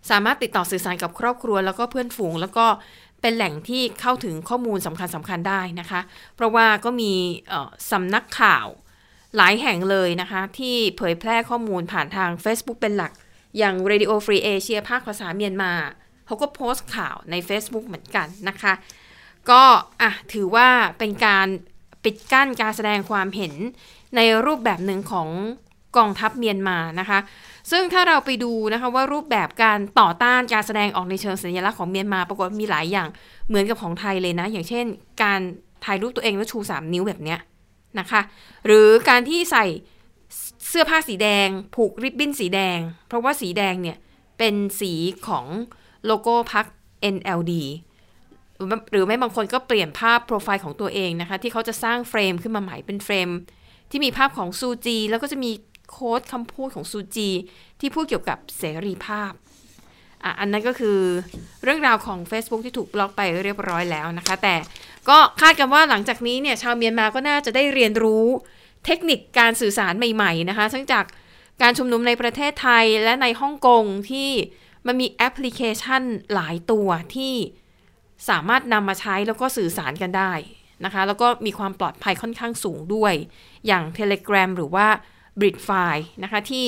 สามารถติดต่อสื่อสารกับครอบครัวแล้วก็เพื่อนฝูง แล้วก็ เป็นแหล่งที่เข้าถึงข้อมูลสำคัญสำคัญได้นะคะ เพราะว่าก็มีสำนักข่าวหลายแห่งเลยนะคะ ที่เผยแพร่ข้อมูลผ่านทาง Facebook เป็นหลัก อย่าง Radio Free Asia ภาคภาษาเมียนมาเขาก็โพสต์ข่าวใน Facebook เหมือนกันนะคะ ก็อะถือว่าเป็นการปิดกั้นการแสดงความเห็นในรูปแบบหนึ่งของ กองทัพเมียนมานะคะ ซึ่งถ้าเราไปดูนะคะว่ารูปแบบการต่อต้านการแสดงออกในเชิงสัญลักษณ์ของเมียนมาปรากฏมีหลายอย่างเหมือนกับของไทยเลยนะ อย่างเช่น การถ่ายรูปตัวเองแล้วชู 3 นิ้วแบบเนี้ยนะคะ หรือการที่ใส่เสื้อผ้าสีแดง ผูกริบบิ้นสีแดง เพราะว่าสีแดงเนี่ยเป็นสีของโลโก้พัก NLD หรือไม่บางคนก็เปลี่ยนภาพโปรไฟล์ของตัวเองนะคะ ที่เขาจะสร้างเฟรมขึ้นมาใหม่เป็นเฟรม ที่มีภาพของซูจี แล้วก็จะมี โค้ดคำพูดของซูจี ที่พูดเกี่ยวกับเสรีภาพอะอันนั้นก็คือเรื่องราวของ Facebook ที่ถูกบล็อกไปเรียบร้อยแล้วนะคะ แต่ก็คาดกันว่าหลังจากนี้เนี่ยชาวเมียนมาก็น่าจะได้เรียนรู้เทคนิคการสื่อสารใหม่ ๆ นะคะทั้งจากการชุมนุมในประเทศไทยและในฮ่องกงที่มันมีแอปพลิเคชันหลายตัวที่สามารถนำมาใช้แล้วก็สื่อสารกันได้นะคะ แล้วก็มีความปลอดภัยค่อนข้างสูงด้วย อย่าง Telegram หรือว่า b r i d f i นะคะที่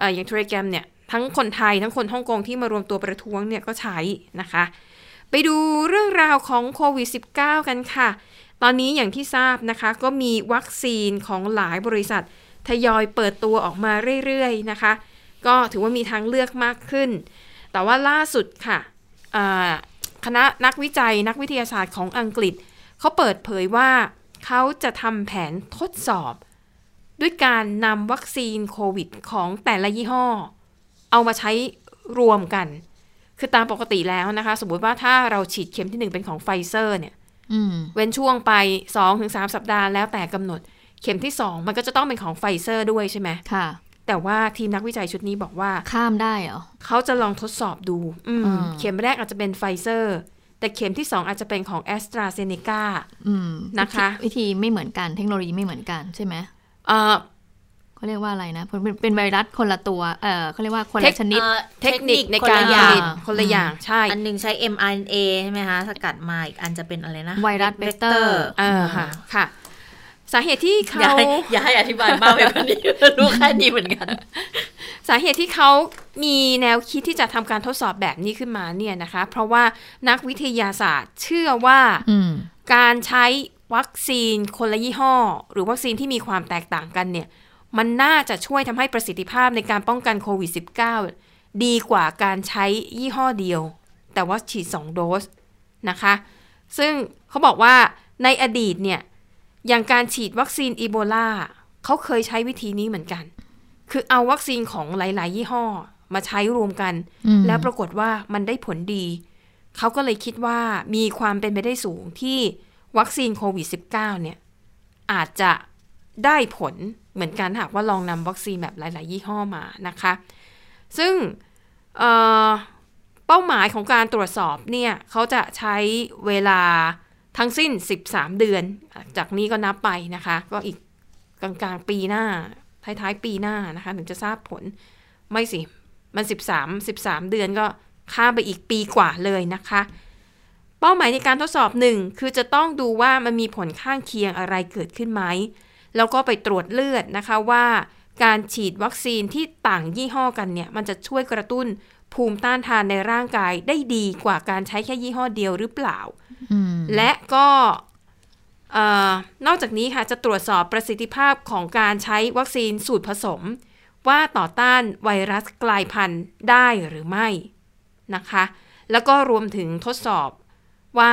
อออย่าง Telegram เนี่ยทั้งคนไทยทั้งคนฮ่องกงที่มารวมตัวประท้วงเนี่ยก็ใช้นะคะ ไปดูเรื่องราวของโควิด -19 กันค่ะ ตอนนี้อย่างที่ทราบนะคะก็มีวัคซีนของหลายบริษัททยอยเปิดตัวออกมาเรื่อยๆนะคะ ก็ถือว่ามีทางเลือกมากขึ้น แต่ว่าล่าสุดค่ะคณะนักวิจัยนักวิทยาศาสตร์ของอังกฤษเขาเปิดเผยว่าเขาจะทำแผนทดสอบ ด้วยการนำวัคซีนโควิดของแต่ละยี่ห้อ เอามาใช้รวมกัน คือตามปกติแล้วนะคะ สมมติว่าถ้าเราฉีดเข็มที่หนึ่งเป็นของไฟเซอร์เนี่ยเว้นช่วงไป2-3สัปดาห์แล้วแต่กำหนด เข็มที่2มันก็จะต้องเป็นของไฟเซอร์ด้วยใช่ไหมค่ะ แต่ว่าทีมนักวิจัยชุดนี้บอกว่าข้ามได้เหรอเขาจะลองทดสอบดูอืมอ่าเข็มแรกอาจจะเป็นไฟเซอร์แต่เข็มที่ 2 อาจจะเป็นของแอสตราเซเนกาอืมนะคะ วิธีไม่เหมือนกัน เทคโนโลยีไม่เหมือนกันใช่ไหม เอ่อเขาเรียกว่าอะไรนะเป็นเป็นไวรัสคนละตัวเออเขาเรียกว่าคนละชนิดเอ่อเทคนิคในการคนละอย่างผลิตคนละอย่างใช่ อันหนึ่งใช้ mRNA ใช่ไหมคะ สกัดมาอีกอันจะเป็นอะไรนะ ไวรัสเวกเตอร์เออค่ะค่ะ สาเหตุที่เขาอย่าให้อย่าให้อธิบายมากไปกว่านี้รู้แค่นี้เหมือนกัน สาเหตุที่เขามีแนวคิดที่จะทำการทดสอบแบบนี้ขึ้นมาเนี่ยนะคะ เพราะว่านักวิทยาศาสตร์เชื่อว่าอืมการใช้ วัคซีนคนละยี่ห้อ หรือวัคซีนที่มีความแตกต่างกันเนี่ยมันน่าจะช่วยทำให้ประสิทธิภาพในการป้องกันโควิด -19 ดีกว่าการใช้ยี่ห้อเดียว แต่ว่าฉีด 2 โดสนะคะ ซึ่งเขาบอกว่าในอดีตเนี่ยอย่างการฉีดวัคซีนอีโบลาเขาเคยใช้วิธีนี้เหมือนกัน คือเอาวัคซีนของหลาย ๆ ยี่ห้อ มาใช้รวมกันอืมแล้วปรากฏว่ามันได้ผลดี เขาก็เลยคิดว่ามีความเป็นไปได้สูงที่ วัคซีนโควิด -19 เนี่ยอาจจะได้ผลเหมือนกันหากว่าลองนำวัคซีนแบบหลาย ๆ ยี่ห้อมานะคะ ซึ่งเเป้าหมายของการตรวจสอบเนี่ยเขาจะใช้เวลาทั้งสิ้น 13 เดือน จากนี้ก็นับไปนะคะ ก็อีกกลางๆ ปีหน้า ท้ายๆ ปีหน้านะคะถึงจะทราบผลไม่สิ มัน 13 13 เดือนก็ข้ามไปอีกปีกว่าเลยนะคะ เป้าหมายในการทดสอบหนึ่งคือจะต้องดูว่ามันมีผลข้างเคียงอะไรเกิดขึ้นไหม แล้วก็ไปตรวจเลือดนะคะว่า การฉีดวัคซีนที่ต่างยี่ห้อกันเนี่ยมันจะช่วยกระตุ้นภูมิต้านทานในร่างกายได้ดีกว่าการใช้แค่ยี่ห้อเดียวหรือเปล่าอืมและก็เอ่อนอกจากนี้ค่ะจะตรวจสอบประสิทธิภาพของการใช้วัคซีนสูตรผสม ว่าต่อต้านไวรัสกลายพันธุ์ได้หรือไม่นะคะ แล้วก็รวมถึงทดสอบ ว่า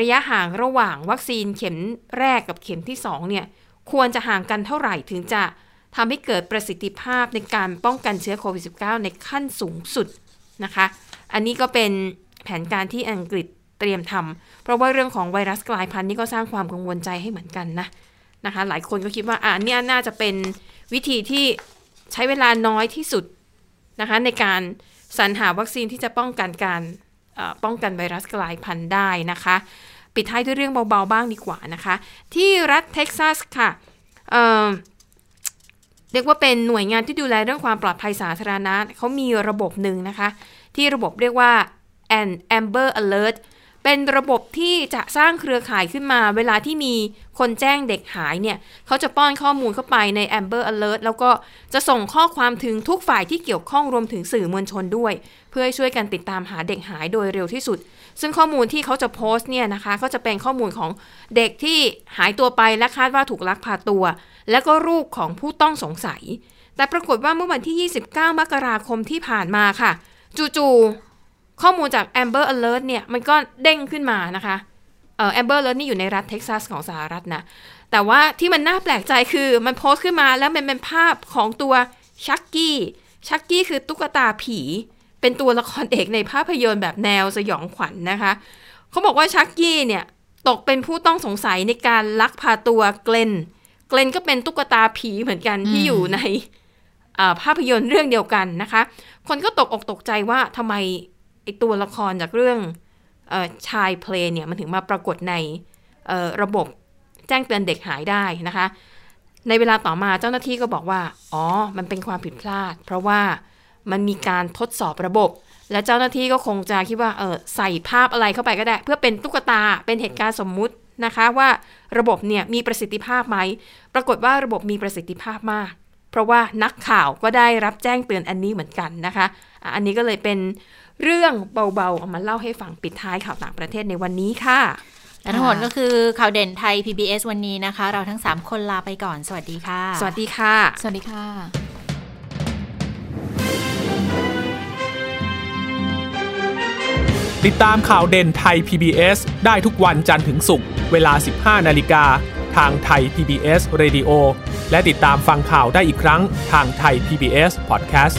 ระยะห่างระหว่างวัคซีนเข็มแรกกับเข็มที่สองเนี่ยควรจะห่างกันเท่าไหร่ถึงจะทำให้เกิดประสิทธิภาพในการป้องกันเชื้อโควิด -19 ในขั้นสูงสุดนะคะ อันนี้ก็เป็นแผนการที่อังกฤษเตรียมทำเพราะว่าเรื่องของไวรัสกลายพันธุ์นี่ก็สร้างความกังวลใจให้เหมือนกันนะนะคะ หลายคนก็คิดว่าอ่านี่น่าจะเป็นวิธีที่ใช้เวลาน้อยที่สุดนะคะในการสรรหาวัคซีนที่จะป้องกันการ ป้องกันไวรัสกลายพันธุ์ได้นะคะ ปิดท้ายด้วยเรื่องเบาๆบ้างดีกว่านะคะ ที่รัฐเท็กซัสค่ะเเรียกว่าเป็นหน่วยงานที่ดูแลเรื่องความปลอดภัยสาธารณะเขามีระบบหนึ่งนะคะ ที่ระบบเรียกว่า an Amber Alert เป็นระบบที่จะสร้างเครือข่ายขึ้นมา เวลาที่มีคนแจ้งเด็กหายเนี่ยเขาจะป้อนข้อมูลเข้าไปใน Amber Alert แล้วก็จะส่งข้อความถึงทุกฝ่ายที่เกี่ยวข้องรวมถึงสื่อมวลชนด้วย เพื่อช่วยกันติดตามหาเด็กหายโดยเร็วที่สุด ซึ่งข้อมูลที่เขาจะโพสต์เนี่ยนะคะก็จะเป็นข้อมูลของเด็กที่หายตัวไปและคาดว่าถูกลักพาตัว และก็รูปของผู้ต้องสงสัย แต่ปรากฏว่าเมื่อวันที่ 29 มกราคมที่ผ่านมาค่ะ จู่ๆ ข้อมูลจาก Amber Alert เนี่ย มันก็เด้งขึ้นมานะคะเอ่อ Amber Alert นี่อยู่ในรัฐเท็กซัสของสหรัฐนะ แต่ว่าที่มันน่าแปลกใจคือมันโพสต์ขึ้นมาแล้วมันเป็นภาพของตัวชักกี้ชักกี้คือตุ๊กตาผี เป็นตัวละครเอกในภาพยนตร์แบบแนวสยองขวัญนะคะ เขาบอกว่าชักกี้เนี่ย ตกเป็นผู้ต้องสงสัยในการลักพาตัวเกลนเกลนก็เป็นตุ๊กตาผีเหมือนกันที่อยู่ในอ่าภาพยนตร์เรื่องเดียวกันนะคะ คนก็ตกอกตกใจว่าทำไม ไอตัวละครจากเรื่องออชายเพลงเนี่ยมันถึงมาปรากฏในระบบแจ้งเตือนเด็กหายได้นะคะ ในเวลาต่อมาเจ้าหน้าที่ก็บอกว่า อ๋อ มันเป็นความผิดพลาด เพราะว่ามันมีการทดสอบระบบ และเจ้าหน้าที่ก็คงจะคิดว่าเออใส่ภาพอะไรเข้าไปก็ได้ เพื่อเป็นตุ๊กตาเป็นเหตุการณ์สมมุตินะคะว่าระบบเนี่ยมีประสิทธิภาพไหม ปรากฏว่าระบบมีประสิทธิภาพมาก เพราะว่านักข่าวก็ได้รับแจ้งเตือนอันนี้เหมือนกันนะคะ อันนี้ก็เลยเป็น เรื่องเบาๆเอามาเล่าให้ฟังปิดท้ายข่าวต่างประเทศในวันนี้ค่ะและทั้งหมดก็คือข่าวเด่นไทย PBS วันนี้นะคะ เราทั้ง 3 คนลาไปก่อน สวัสดีค่ะ สวัสดีค่ะ สวัสดีค่ะ ติดตามข่าวเด่นไทย PBS ได้ทุกวันจันทร์ถึงศุกร์เวลา 15 นาฬิกา ทางไทย PBS Radio และติดตามฟังข่าวได้อีกครั้งทางไทย PBS Podcast